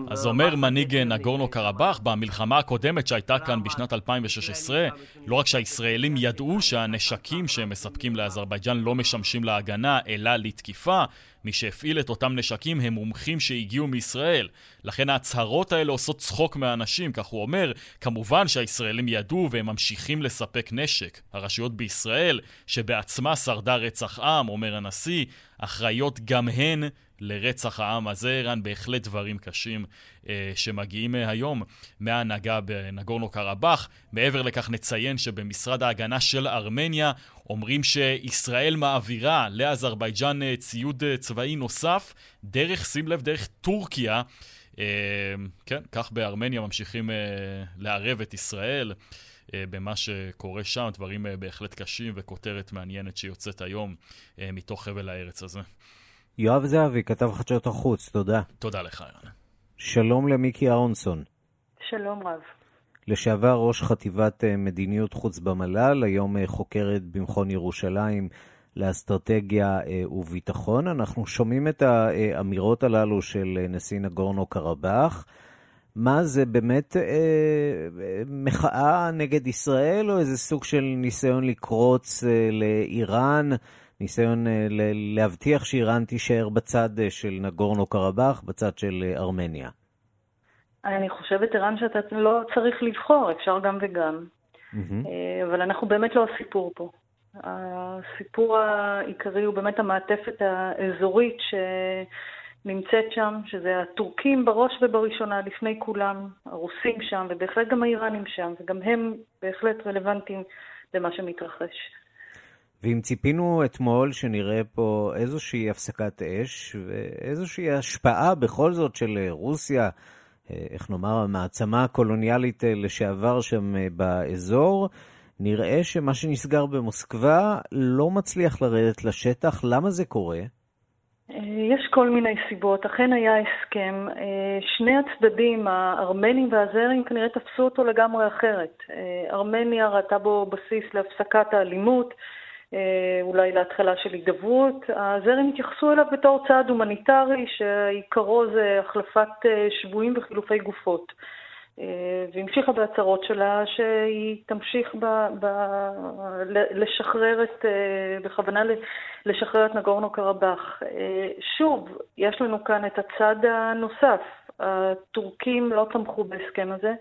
אז אומר מנהיג נגורנו קרבאח, במלחמה הקודמת שהייתה כאן בשנת 2016, לא רק שהישראלים ידעו שהנשקים שהם מספקים לאזרבייג'אן לא משמשים להגנה, אלא לתקיפה, מי שהפעיל את אותם נשקים הם מומחים שהגיעו מישראל. לכן ההצהרות האלה עושות צחוק מהאנשים, כך הוא אומר. כמובן שהישראלים ידעו והם ממשיכים לספק נשק. הרשויות בישראל, שבעצמה שרדה רצח עם, אומר הנשיא, אחראיות גם הן לרצח העם הזה, איראן בהחלט דברים קשים אה, שמגיעים אה, היום מההנהגה בנגורנו קרבאח. מעבר לכך נציין שבמשרד ההגנה של ארמניה אומרים שישראל מעבירה לאזרבייג'אן אה, ציוד אה, צבאי נוסף דרך, שים לב, דרך טורקיה. אה, כן, כך בארמניה ממשיכים אה, לערב את ישראל. במה שקורה שם, דברים בהחלט קשים וכותרת מעניינת שיוצאת היום מתוך חבל הארץ הזה. יואב זהבי, כתב חדשות החוץ, תודה. תודה לך, ירן. שלום למיקי אהרונסון. שלום רב. לשעבר ראש חטיבת מדיניות חוץ במל"ל, היום חוקרת במכון ירושלים לאסטרטגיה וביטחון. אנחנו שומעים את האמירות הללו של נשיא נגורנו קרבאח. מה זה באמת אה, מחאה נגד ישראל, או איזה סוג של ניסיון לקרוץ אה, לאיראן, ניסיון אה, להבטיח שאיראן תישאר בצד אה, של נגורנו קרבאח, בצד של אה, ארמניה? אני חושבת, ערן, שאתה לא צריך לבחור, אפשר גם וגם. Mm-hmm. אבל אנחנו באמת לא הסיפור פה. הסיפור העיקרי הוא באמת המעטפת האזורית ש... נמצאת שם, שזה הטורקים בראש ובראשונה, לפני כולם, הרוסים שם, ובהחלט גם האיראנים שם, וגם הם בהחלט רלוונטיים למה שמתרחש. ואם ציפינו אתמול שנראה פה איזושהי הפסקת אש ואיזושהי השפעה בכל זאת של רוסיה, איך נאמר, המעצמה הקולוניאלית לשעבר שם באזור, נראה שמה שנסגר במוסקבה לא מצליח לרדת לשטח. למה זה קורה? יש כל מיני סיבות. אכן היה הסכם. אה, שני הצדדים, הארמנים והזרים, כנראה תפסו אותו לגמרי אחרת. אה, ארמניה ראתה בו בסיס להפסקת האלימות, אה, אולי להתחלה של הידברות. הזרים התייחסו אליו בתור צעד הומניטרי, שעיקרו זה החלפת שבויים וחילופי גופות. והמשיכה בהצהרות שלה שהיא תמשיך ב, ב, לשחרר את, בכוונה לשחרר את נגורנו קרבאח. שוב, יש לנו כאן את הצד הנוסף. הטורקים לא תמכו בהסכם הזה,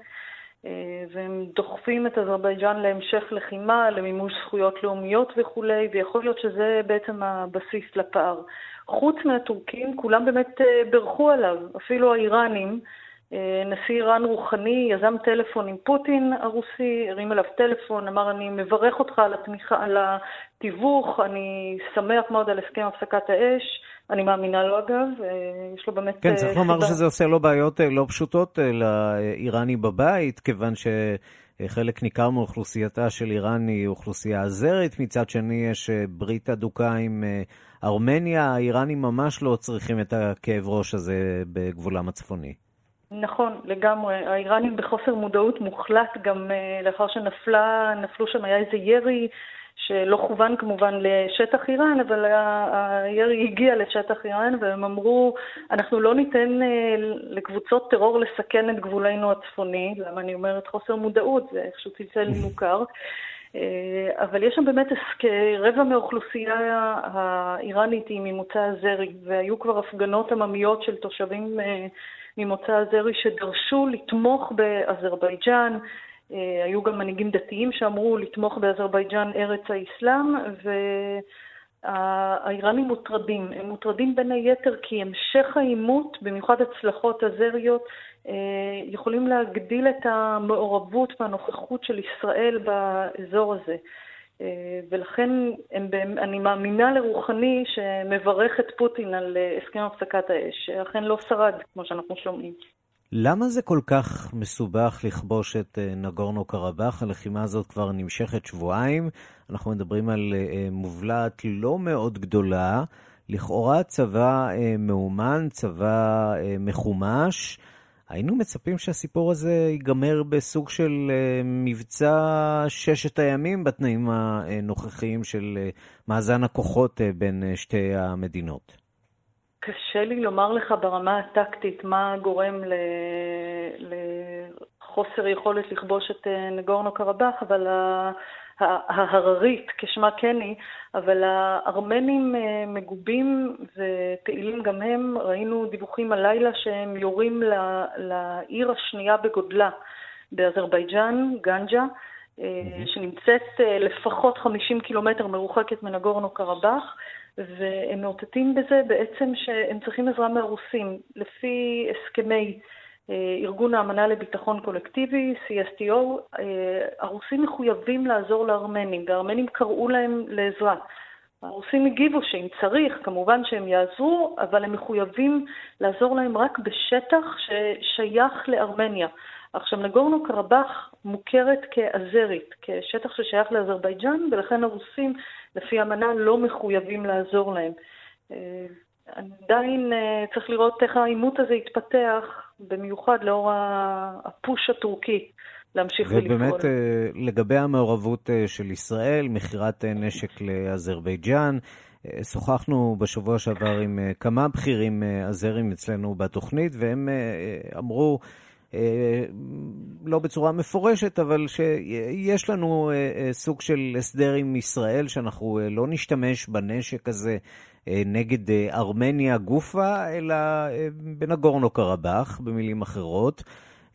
והם דוחפים את אזרבייג'אן להמשך לחימה, למימוש זכויות לאומיות וכולי, ויכול להיות שזה בעצם הבסיס לפער. חוץ מהטורקים, כולם באמת בירכו עליו, אפילו האיראנים. אה, נשיא איראן רוחני יזם טלפון עם פוטין הרוסי, הרים אליו טלפון, אמר אני מברך אותך על התמיכה, על התיווך, אני שמח מאוד על הסכם הפסקת האש, אני מאמינה לו אגב, אה, יש לו באמת... כן, צריך אה, לומר שזה עושה לו בעיות לא פשוטות לאיראני בבית, כיוון שחלק ניכר מאוכלוסייתה של איראן היא אוכלוסייה עזרית, מצד שני יש ברית אדוקה עם ארמניה, האיראנים ממש לא צריכים את הכאב ראש הזה בגבולם הצפוני. נכון, לגמרי. האיראנים בחוסר מודעות מוחלט גם לאחר שנפלו שם, היה איזה ירי שלא כוון כמובן לשטח איראן, אבל הירי הגיע לשטח איראן, והם אמרו, אנחנו לא ניתן uh, לקבוצות טרור לסכן את גבולנו הצפוני. למה אני אומרת חוסר מודעות? זה איכשהו צלצל מוכר. אה, אבל יש שם באמת רבע מהאוכלוסייה האיראנית היא ממוצא הזרי, והיו כבר הפגנות עממיות של תושבים ממוצא הזרי שדרשו לתמוך באזרבייג'אן. אה, היו גם מנהיגים דתיים שאמרו לתמוך באזרבייג'אן ארץ האסלאם, והאיראנים מוטרדים. הם מוטרדים בין היתר כי המשך העימות, במיוחד הצלחות הזריות, אה, יכולים להגדיל את המעורבות והנוכחות של ישראל באזור הזה. אה, ולכן הם, אני מאמינה לרוחני שמברך את פוטין על הסכם הפסקת האש, שאכן לא שרד, כמו שאנחנו שומעים. למה זה כל כך מסובך לכבוש את אה, נגורנו קרבאח? הלחימה הזאת כבר נמשכת שבועיים. אנחנו מדברים על מובלעת לא מאוד גדולה, לכאורה צבא מאומן, צבא מחומש. היינו מצפים שהסיפור הזה ייגמר בסוג של מבצע ששת הימים בתנאים הנוכחיים של מאזן הכוחות בין שתי המדינות. קשה לי לומר לך ברמה הטקטית מה גורם לחוסר יכולת לכבוש את נגורנו קרבאח, אבל ההררית, כשמה כן היא, אבל הארמנים מגובים ופעילים גם הם, ראינו דיווחים הלילה שהם יורים לעיר השנייה בגודלה באזרבייג'אן, גנג'ה, שנמצאת לפחות 50 קילומטר מרוחקת מנגורנו קרבאח. והם מאותתים בזה בעצם שהם צריכים עזרה מהרוסים. לפי הסכמי ארגון האמנה לביטחון קולקטיבי, CSTO, הרוסים מחויבים לעזור לארמנים, והארמנים קראו להם לעזרה. הרוסים הגיבו שאם צריך, כמובן שהם יעזרו, אבל הם מחויבים לעזור להם רק בשטח ששייך לארמניה. עכשיו, נגורנו קרבאח מוכרת כאזרית, כשטח ששייך לאזרבייג'אן, ולכן הרוסים, לפי האמנה, לא מחויבים לעזור להם. עדיין צריך לראות איך העימות הזה יתפתח, במיוחד לאור הפוש הטורקי. להמשיך ולפעול. ובאמת, לגבי המעורבות של ישראל, מכירת נשק לאזרבייג'אן, שוחחנו בשבוע שעבר עם כמה בכירים אזרים אצלנו בתוכנית, והם אמרו, לא בצורה מפורשת, אבל שיש לנו סוג של הסדר עם ישראל, שאנחנו לא נשתמש בנשק הזה נגד ארמניה גופה, אלא בנגורנו קרבאח, במילים אחרות.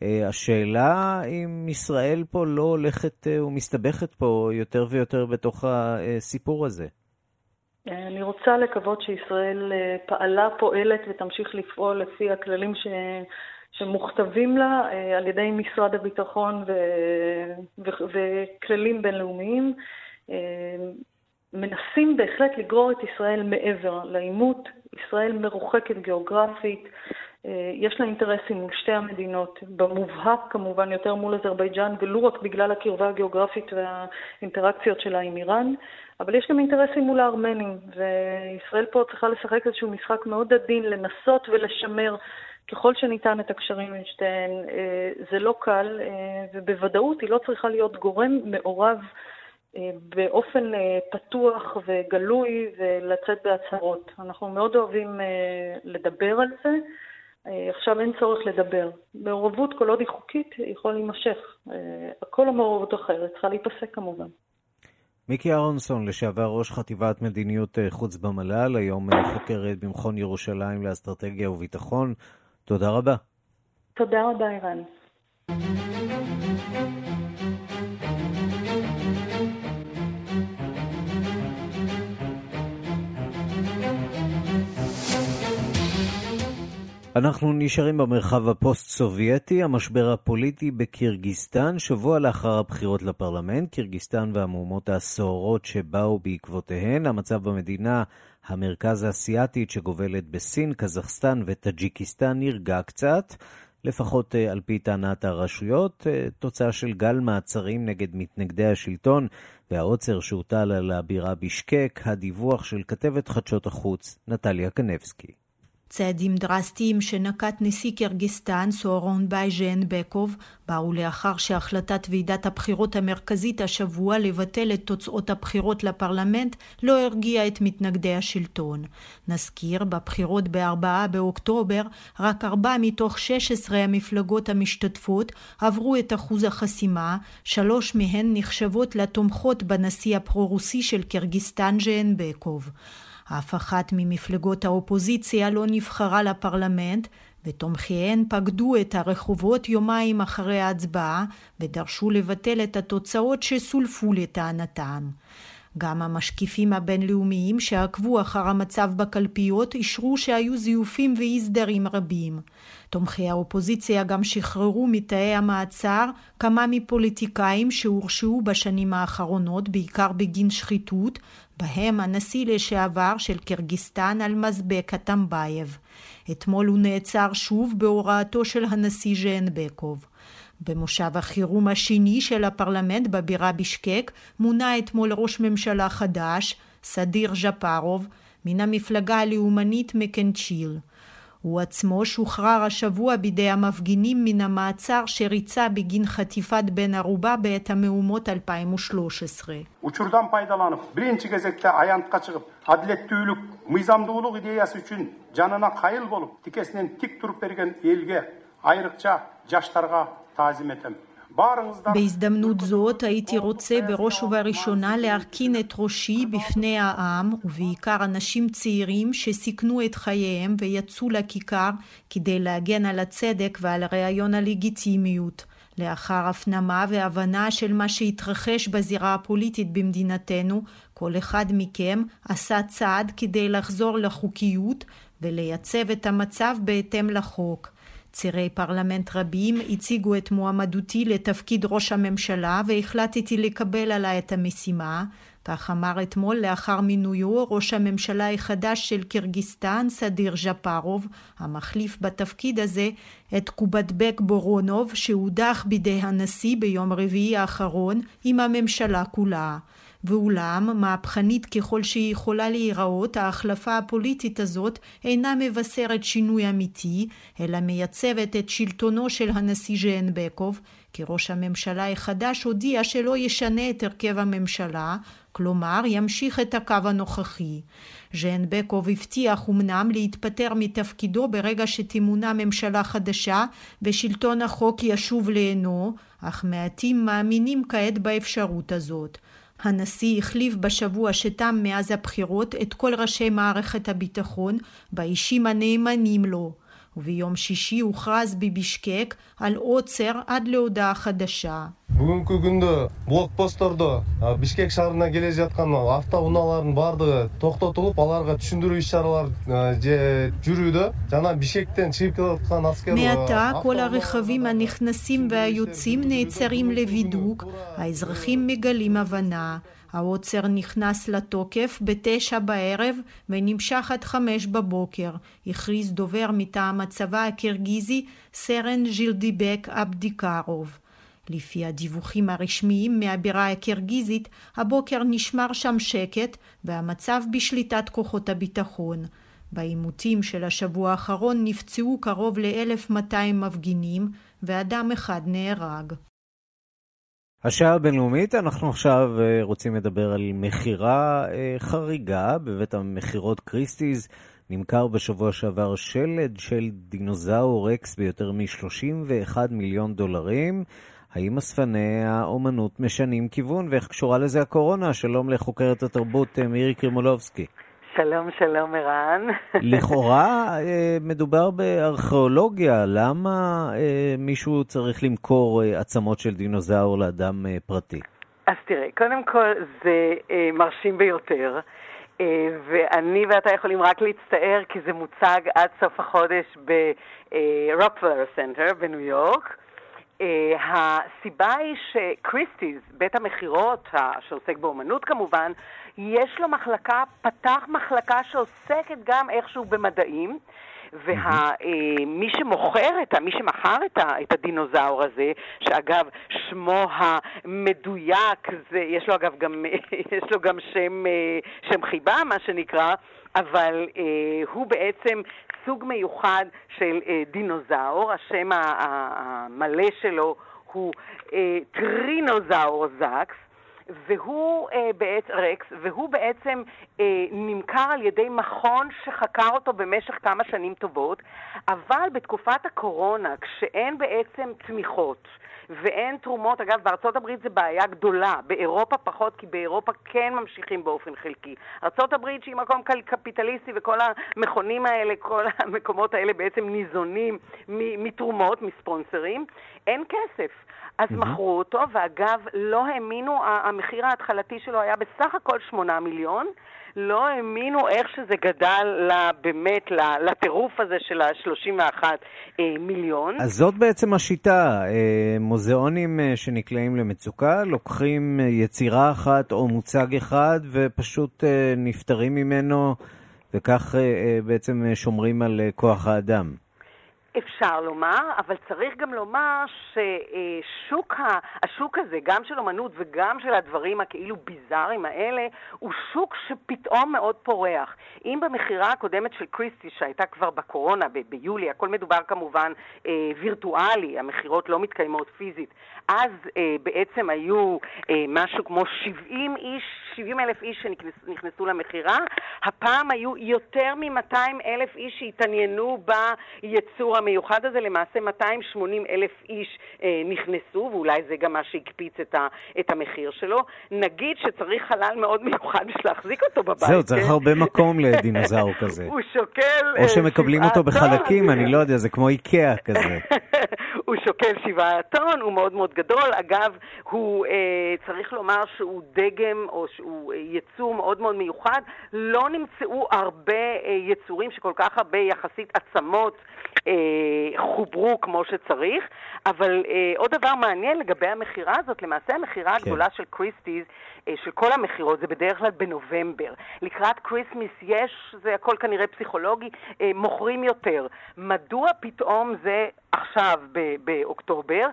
השאלה אם ישראל פה לא הולכת ומסתבכת פה יותר ויותר בתוך הסיפור הזה. אני רוצה לקוות שישראל פעלה, פועלת ותמשיך לפעול לפי הכללים ש... שמוכתבים לה על ידי משרד הביטחון ו... ו... וכללים בינלאומיים. מנסים בהחלט לגרור את ישראל מעבר לעימות. ישראל מרוחקת גיאוגרפית, יש לה אינטרסים מול שתי המדינות, במובהק כמובן יותר מול אזרבייג'אן, ולו רק בגלל הקרבה הגיאוגרפית והאינטראקציות שלה עם איראן, אבל יש גם אינטרסים מול הארמנים, וישראל פה צריכה לשחק איזשהו משחק מאוד עדין, לנסות ולשמר ככל שניתן את הקשרים עם שתיהן. זה לא קל, ובוודאות היא לא צריכה להיות גורם מעורב באופן פתוח וגלוי ולצאת בהצהרות. אנחנו מאוד אוהבים לדבר על זה. עכשיו אין צורך לדבר. מעורבות, כל עוד היא חוקית, יכולה להימשך. הכל המעורבות אחרת, צריכה להיפסק כמובן. מיקי אהרונסון, לשעבר ראש חטיבת מדיניות חוץ במל"ל, היום חוקרת במכון ירושלים לאסטרטגיה וביטחון. תודה רבה. תודה רבה, ערן. אנחנו נשארים במרחב הפוסט-סובייטי, המשבר הפוליטי בקירגיסטן, שבוע לאחר הבחירות לפרלמנט, קירגיסטן והמהומות הסוערות שבאו בעקבותיהן, המצב במדינה המרכז האסייתית שגובלת בסין, קזחסטן וטאג'יקיסטן נרגע קצת, לפחות על פי טענת הרשויות, תוצאה של גל מעצרים נגד מתנגדי השלטון והעוצר שהוטל על הבירה בישקק, הדיווח של כתבת חדשות החוץ נטליה קנבסקי. צעדים דרסטיים שנקט נשיא קירגיסטן סורונביי ז'נבקוב באו לאחר שהחליטה ועדת הבחירות המרכזית השבוע לבטל את תוצאות הבחירות לפרלמנט לא הרגיעה את מתנגדי השלטון. נזכיר, בבחירות ב-4 באוקטובר רק 4 מתוך 16 המפלגות המשתתפות עברו את אחוז החסימה, שלוש מהן נחשבות לתומכות בנשיא הפרו-רוסי של קירגיסטן ז'נבקוב. אף אחת ממפלגות האופוזיציה לא נבחרה לפרלמנט, ותומכיהן פקדו את הרחובות יומיים אחרי ההצבעה, ודרשו לבטל את התוצאות שסולפו לטענתם. גם המשקיפים הבינלאומיים שעקבו אחר המצב בקלפיות אישרו שהיו זיופים ואי סדרים רבים. תומכי האופוזיציה גם שחררו מתאי המעצר כמה מפוליטיקאים שהורשעו בשנים האחרונות בעיקר בגין שחיתות, בהם הנשיא לשעבר של קירגיסטן אלמזבק אטמבייב. אתמול הוא נעצר שוב בהוראתו של הנשיא ז'נבקוב. במושב החירום השני של הפרלמנט בבירה בישקק מונה אתמול ראש ממשלה חדש, סדיר ז'פרוב, מן המפלגה הלאומנית מקנצ'יל. הוא עצמו שוחרר השבוע בידי המפגינים מן המעצר שריצה בגין חטיפת בן ערובה בעת המהומות 2013. Учурдан пайдаланып, биринчи кезекте аянтка чыгып, адилеттүүлүк, мыйзамдуулук идеясы үчүн жанына кайыл болуп, тикесинен тик туруп берген элге, айрыкча жаштарга таазим этем. בהזדמנות זאת הייתי רוצה בראש ובראשונה להרכין את ראשי בפני העם ובעיקר אנשים צעירים שסיכנו את חייהם ויצאו לכיכר כדי להגן על הצדק ועל רעיון הלגיטימיות. לאחר הפנמה והבנה של מה שהתרחש בזירה הפוליטית במדינתנו, כל אחד מכם עשה צעד כדי לחזור לחוקיות ולייצב את המצב בהתאם לחוק. צירי פרלמנט רבים הציגו את מועמדותי לתפקיד ראש הממשלה והחלטתי לקבל עליי את המשימה, כך אמר אתמול לאחר מינויו ראש הממשלה החדש של קירגיסטן סדיר ז'פרוב, המחליף בתפקיד הזה את קובטבק בורונוב שהודח בידי הנשיא ביום רביעי האחרון עם הממשלה כולה. ואולם, מהפכנית ככל שהיא יכולה להיראות, ההחלפה הפוליטית הזאת אינה מבשרת שינוי אמיתי, אלא מייצבת את שלטונו של הנשיא ז'אנבקוב, כי ראש הממשלה החדש הודיע שלא ישנה את הרכב הממשלה, כלומר ימשיך את הקו הנוכחי. ז'אנבקוב הבטיח אמנם להתפטר מתפקידו ברגע שתמונה ממשלה חדשה ושלטון החוק ישוב לעינו, אך מעטים מאמינים כעת באפשרות הזאת. הנשיא החליף בשבוע שתם מאז הבחירות את כל ראשי מערכת הביטחון באישים הנאמנים לו, וביום שישי הוכרז בבישקק על עוצר עד להודעה חדשה. бүгүнкү күндө блокпосттордо бишкек шаарына келе жаткан автоунаалардын баардыгы токтотулуп аларга түшүндүрүү иш чаралар жүрүүдө жана бишкектен чыгып келаткан аскер מעתה כל הרכבים הנכנסים והיוצאים נעצרים לבידוק, האזרחים מגלים הבנה. העוצר נכנס לתוקף בתשע בערב ונמשך עד חמש בבוקר, הכריז דובר מטעם הצבא הקירגיזי סרן ז'ילדיבק אבדיקרוב. לפי הדיווחים הרשמיים מהבירה הקירגיזית, הבוקר נשמר שם שקט והמצב בשליטת כוחות הביטחון. בעימותים של השבוע האחרון נפצעו קרוב ל-1,200 מפגינים ואדם אחד נהרג. השעה הבינלאומית, אנחנו עכשיו רוצים לדבר על מכירה חריגה בבית המכירות קריסטיז. נמכר בשבוע שעבר שלד של דינוזאור רקס ביותר מ-31 מיליון דולרים. האם אספני האומנות משנים כיוון ואיך קשורה לזה הקורונה? שלום לחוקרת התרבות מירי קרימולובסקי. שלום, שלום ערן. לכאורה מדובר בארכיאולוגיה, למה מישהו צריך למכור עצמות של דינוזאור לאדם פרטי? אז תראה, קודם כל זה מרשים ביותר. ואני ואתה יכולים רק להצטער כי זה מוצג עד סוף החודש ברוקפלר סנטר בניו יורק. אה, הסיבה היא שקריסטיז, בית המכירות שעוסק באומנות כמובן, יש לו מחלקה, פתח מחלקה שעוסקת גם איכשהו במדעים, ומי uh, שמוכר את ה... מי שמכר את, ה, את הדינוזאור הזה, שאגב, שמו המדויק, זה, יש לו אגב גם, יש לו גם שם, שם חיבה, מה שנקרא, אבל uh, הוא בעצם סוג מיוחד של אה, דינוזאור, השם המלא שלו הוא אה, טרינוזאור זקס, והוא אה, בעצם, רקס, והוא בעצם אה, נמכר על ידי מכון שחקר אותו במשך כמה שנים טובות, אבל בתקופת הקורונה, כשאין בעצם תמיכות, ואין תרומות, אגב בארצות הברית זה בעיה גדולה, באירופה פחות כי באירופה כן ממשיכים באופן חלקי. ארצות הברית שהיא מקום קפיטליסטי וכל המכונים האלה, כל המקומות האלה בעצם ניזונים מתרומות, מספונסרים, אין כסף. אז mm-hmm. מכרו אותו, ואגב, לא האמינו, המחיר ההתחלתי שלו היה בסך הכל 8 מיליון. לא האמינו איך שזה גדל באמת לטירוף הזה של ה-31 אה, מיליון. אז זאת בעצם השיטה. אה, מוזיאונים אה, שנקלעים למצוקה לוקחים יצירה אחת או מוצג אחד ופשוט נפטרים ממנו וכך בעצם שומרים על כוח האדם. אפשר לומר, אבל צריך גם לומר ששוק ה, השוק הזה, גם של אומנות וגם של הדברים הכאילו ביזאריים האלה, הוא שוק שפתאום מאוד פורח. אם במכירה הקודמת של קריסטי, שהייתה כבר בקורונה, ב- ביולי, הכל מדובר כמובן אה, וירטואלי, המכירות לא מתקיימות פיזית, אז אה, בעצם היו אה, משהו כמו 70 איש, 70 אלף איש שנכנסו למכירה, הפעם היו יותר מ-200 אלף איש שהתעניינו ביצור המיוחד הזה, למעשה 280 אלף איש אה, נכנסו, ואולי זה גם מה שהקפיץ את, ה, את המחיר שלו. נגיד שצריך חלל מאוד מיוחד בשביל להחזיק אותו בבית. זהו, צריך כן? הרבה מקום לדינוזאור כזה. הוא שוקל... או שמקבלים אותו בחלקים, אני לא יודע, זה כמו איקאה כזה. הוא שוקל שבעה טון, הוא מאוד מאוד גדול. אגב, הוא, אה, צריך לומר שהוא דגם, או שהוא אה, יצור מאוד מאוד מיוחד. לא נמצאו הרבה אה, יצורים שכל כך הרבה יחסית עצמות אה, חוברו כמו שצריך, אבל אה, עוד דבר מעניין לגבי המכירה הזאת, למעשה המכירה כן. הגדולה של קריסטיז אה, של כל המכירות זה בדרך כלל בנובמבר. לקראת כריסמס יש, זה הכל כנראה פסיכולוגי, אה, מוכרים יותר. מדוע פתאום זה עכשיו באוקטובר?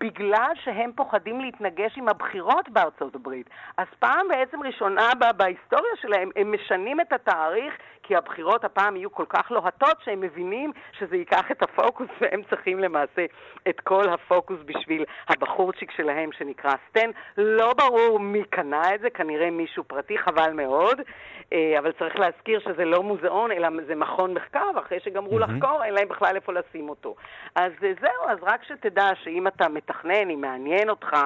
בגלל שהם פוחדים להתנגש עם הבחירות בארצות הברית. אז פעם בעצם ראשונה בהיסטוריה שלהם הם משנים את התאריך כי הבחירות הפעם יהיו כל כך לוהטות שהם מבינים שזה ייקח את הפוקוס והם צריכים למעשה את כל הפוקוס בשביל הבחורצ'יק שלהם שנקרא סטן. לא ברור מי קנה את זה, כנראה מישהו פרטי, חבל מאוד, אה, אבל צריך להזכיר שזה לא מוזיאון אלא זה מכון מחקר, ואחרי שגמרו mm-hmm. לחקור אין להם בכלל איפה לשים אותו. אז אה, זהו, אז רק שתדע שאם אתה מתכנן, אם מעניין אותך,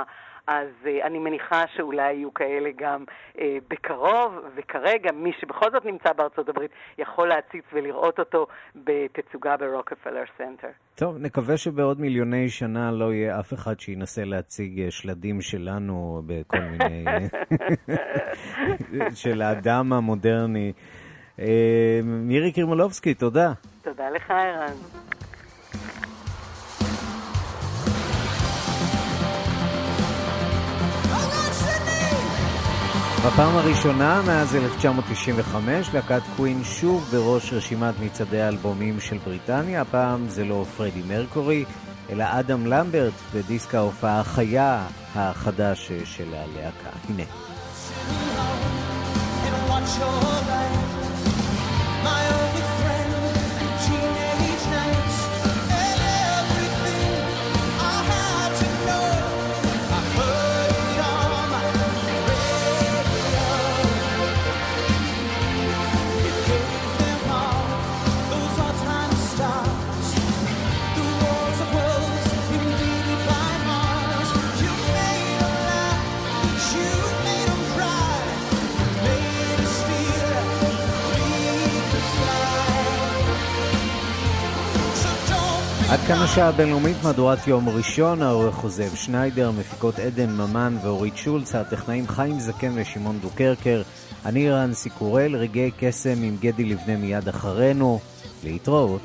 אז אה, אני מניחה שאולי יהיו כאלה גם אה, בקרוב, וכרגע מי שבכל זאת נמצא בארצות הברית יכול להציץ ולראות אותו בתצוגה ברוקפלר סנטר. טוב, נקווה שבעוד מיליוני שנה לא יהיה אף אחד שינסה להציג אה, שלדים שלנו בכל מיני... של האדם המודרני. מירי קרימולובסקי, תודה. תודה לך, ערן. בפעם הראשונה מאז 1995 להקת קווין שוב בראש רשימת מצעדי האלבומים של בריטניה, הפעם זה לא פרדי מרקורי, אלא אדם למברט בדיסק ההופעה החיה החדש של הלהקה. הנה. כאן השעה הבינלאומית, מהדורת יום ראשון, העורך חוזב שניידר, מפיקות עדן ממן ואורית שולץ, הטכנאים חיים זקן ושמעון דוקרקר, אני רנסי קורל, רגעי קסם עם גדי לבנה מיד אחרינו, להתראות.